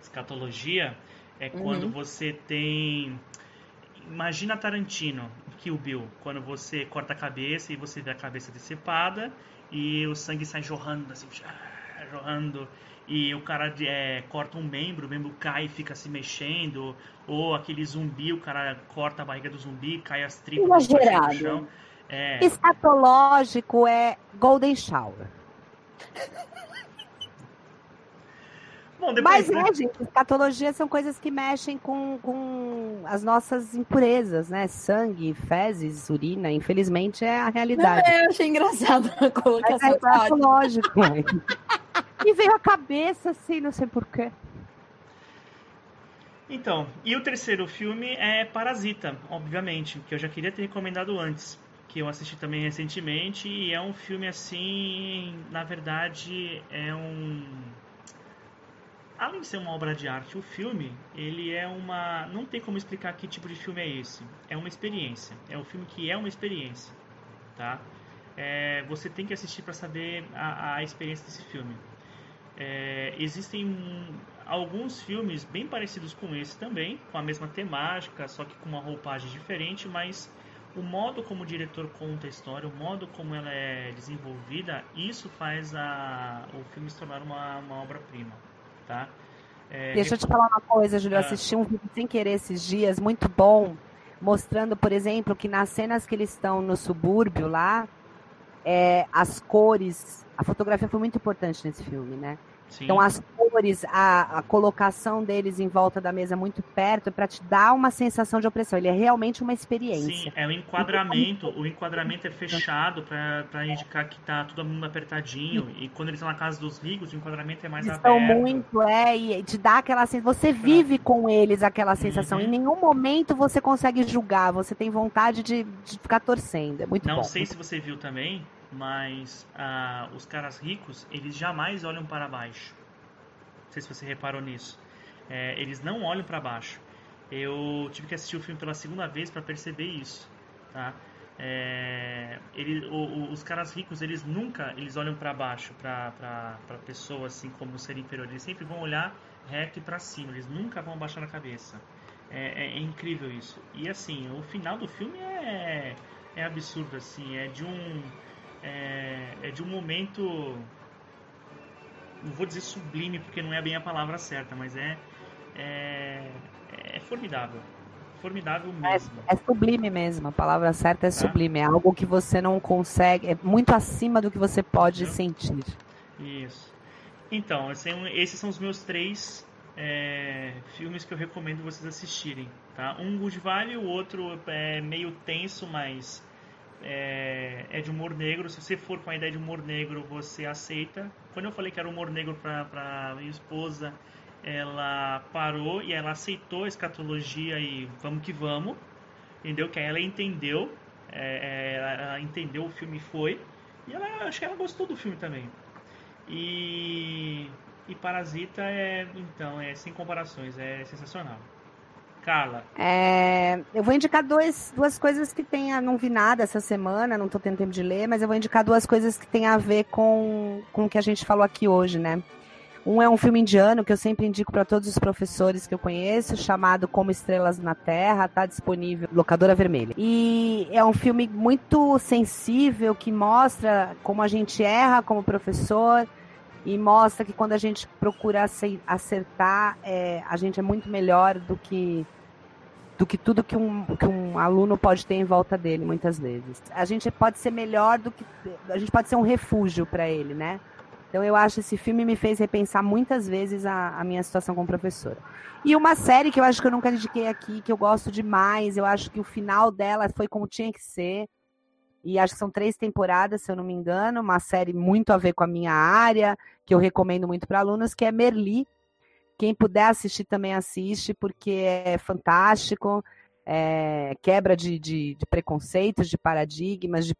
Escatologia é uhum. quando você tem. Imagina Tarantino, Kill Bill, quando você corta a cabeça e você vê a cabeça decepada e o sangue sai jorrando, assim, <laughs> jorrando, e o cara é, corta um membro, o membro cai e fica se mexendo, ou aquele zumbi, o cara corta a barriga do zumbi, cai as tripas no chão. É. Escatológico é Golden Shower. Bom, depois, Mas né? é, gente, escatologia são coisas que mexem com, com as nossas impurezas, né? Sangue, fezes, urina, infelizmente é a realidade. Não, eu achei engraçado a colocação. É escatológico. <laughs> e veio a cabeça assim, não sei porquê. Então, e o terceiro filme é Parasita, obviamente, que eu já queria ter recomendado antes que eu assisti também recentemente e é um filme assim, na verdade é um além de ser uma obra de arte, o filme, ele é uma não tem como explicar que tipo de filme é esse. É uma experiência. É um filme que é uma experiência, tá? É, você tem que assistir para saber a, a, experiência desse filme. É, existem alguns filmes bem parecidos com esse também, com a mesma temática, só que com uma roupagem diferente, mas o modo como o diretor conta a história, o modo como ela é desenvolvida, isso faz a, o filme se tornar uma, uma obra-prima, tá? É, Deixa eu te falar uma coisa, Júlio. Eu ah. assisti um vídeo sem querer esses dias, muito bom, mostrando, por exemplo, que nas cenas que eles estão no subúrbio lá, é, as cores, a fotografia foi muito importante nesse filme, né? Sim. Então as cores, a, a, colocação deles em volta da mesa muito perto é para te dar uma sensação de opressão. Ele é realmente uma experiência. Sim, é o enquadramento. O enquadramento é fechado para indicar que tá todo mundo apertadinho. E quando eles estão na casa dos ricos, o enquadramento é mais eles aberto. Estão muito, é, e te dá aquela sensação. Você vive com eles aquela sensação. Uhum. Em nenhum momento você consegue julgar. Você tem vontade de, de ficar torcendo. É muito Não bom. sei se você viu também mas ah, os caras ricos, eles jamais olham para baixo. Não sei se você reparou nisso. É, eles não olham para baixo. Eu tive que assistir o filme pela segunda vez para perceber isso, tá? É, ele, o, o, os caras ricos, eles nunca eles olham para baixo, para pessoas assim como ser inferior. Eles sempre vão olhar reto e para cima. Eles nunca vão baixar a cabeça. É, é, é, incrível isso. E assim, o final do filme é, é absurdo assim. É de um é, é de um momento não vou dizer sublime porque não é bem a palavra certa, mas é é, é formidável, formidável é, mesmo. É, é, sublime mesmo, a palavra certa é tá? sublime, é algo que você não consegue, é muito acima do que você pode sentir. Isso. Então, esses são os meus três é, filmes que eu recomendo vocês assistirem, tá? Um Good Valley, o outro é meio tenso, mas é, é, de humor negro. Se você for com a ideia de humor negro, você aceita. Quando eu falei que era humor negro para minha esposa, ela parou e ela aceitou a escatologia e vamos que vamos. Entendeu? Que aí ela entendeu. É, é ela entendeu o filme foi. E ela acho que ela gostou do filme também. E, e Parasita é então é sem comparações, é sensacional. Carla. É, eu vou indicar dois, duas coisas que tem. Não vi nada essa semana, não estou tendo tempo de ler, mas eu vou indicar duas coisas que tem a ver com, com o que a gente falou aqui hoje, né? Um é um filme indiano que eu sempre indico para todos os professores que eu conheço, chamado Como Estrelas na Terra, está disponível locadora vermelha. E é um filme muito sensível que mostra como a gente erra como professor e mostra que quando a gente procura acertar, é, a gente é muito melhor do que do que tudo que um, que um aluno pode ter em volta dele, muitas vezes. A gente pode ser melhor do que. A gente pode ser um refúgio para ele, né? Então eu acho que esse filme me fez repensar muitas vezes a, a, minha situação como professora. E uma série que eu acho que eu nunca indiquei aqui, que eu gosto demais, eu acho que o final dela foi como tinha que ser. E acho que são três temporadas, se eu não me engano, uma série muito a ver com a minha área, que eu recomendo muito para alunos, que é Merli, quem puder assistir também assiste, porque é fantástico, é, quebra de, de, de, preconceitos, de paradigmas, de,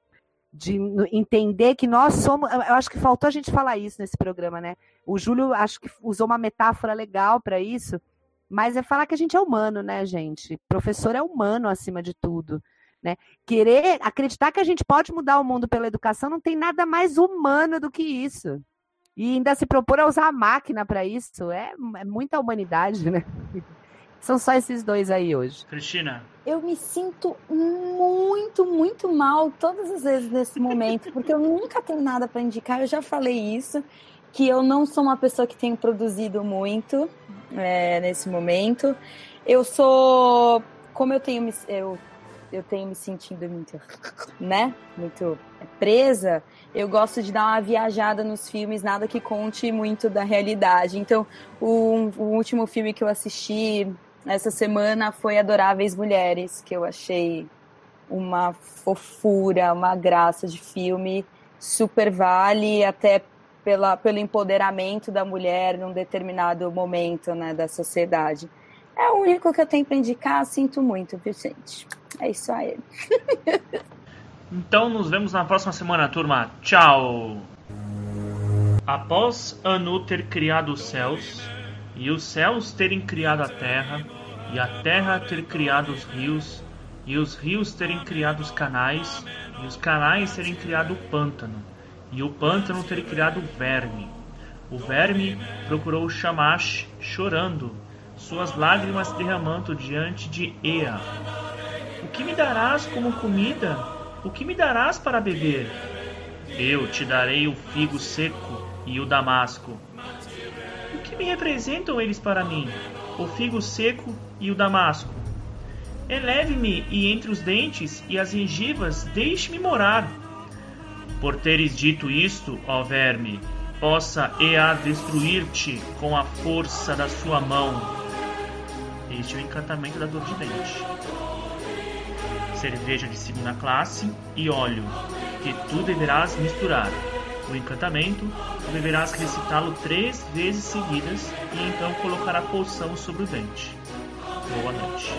de entender que nós somos. Eu acho que faltou a gente falar isso nesse programa, né? O Júlio acho que usou uma metáfora legal para isso, mas é falar que a gente é humano, né, gente? Professor é humano acima de tudo. Né? Querer acreditar que a gente pode mudar o mundo pela educação não tem nada mais humano do que isso. E ainda se propor a usar a máquina para isso é, é muita humanidade, né? <laughs> São só esses dois aí hoje. Cristina. Eu me sinto muito, muito mal todas as vezes nesse momento, <laughs> porque eu nunca tenho nada para indicar. Eu já falei isso, que eu não sou uma pessoa que tenho produzido muito é, nesse momento. Eu sou, como eu tenho, eu, eu tenho me sentindo muito, né, muito presa eu gosto de dar uma viajada nos filmes, nada que conte muito da realidade. Então, o, o último filme que eu assisti essa semana foi Adoráveis Mulheres, que eu achei uma fofura, uma graça de filme, super vale até pela, pelo empoderamento da mulher num determinado momento né, da sociedade. É o único que eu tenho para indicar, sinto muito, viu, gente? É isso aí. Então nos vemos na próxima semana, turma. Tchau! Após Anu ter criado os céus, e os céus terem criado a terra, e a terra ter criado os rios, e os rios terem criado os canais, e os canais terem criado o pântano, e o pântano ter criado o verme. O verme procurou Shamash chorando, suas lágrimas derramando diante de Ea. Que me darás como comida? O que me darás para beber? Eu te darei o figo seco e o damasco. O que me representam eles para mim? O figo seco e o damasco. Eleve-me e entre os dentes e as gengivas deixe-me morar. Por teres dito isto, ó verme, possa Ea destruir-te com a força da sua mão. Este é o encantamento da dor de dente cerveja de segunda classe e óleo, que tu deverás misturar. O encantamento, tu deverás recitá-lo três vezes seguidas e então colocar a poção sobre o dente. Boa noite.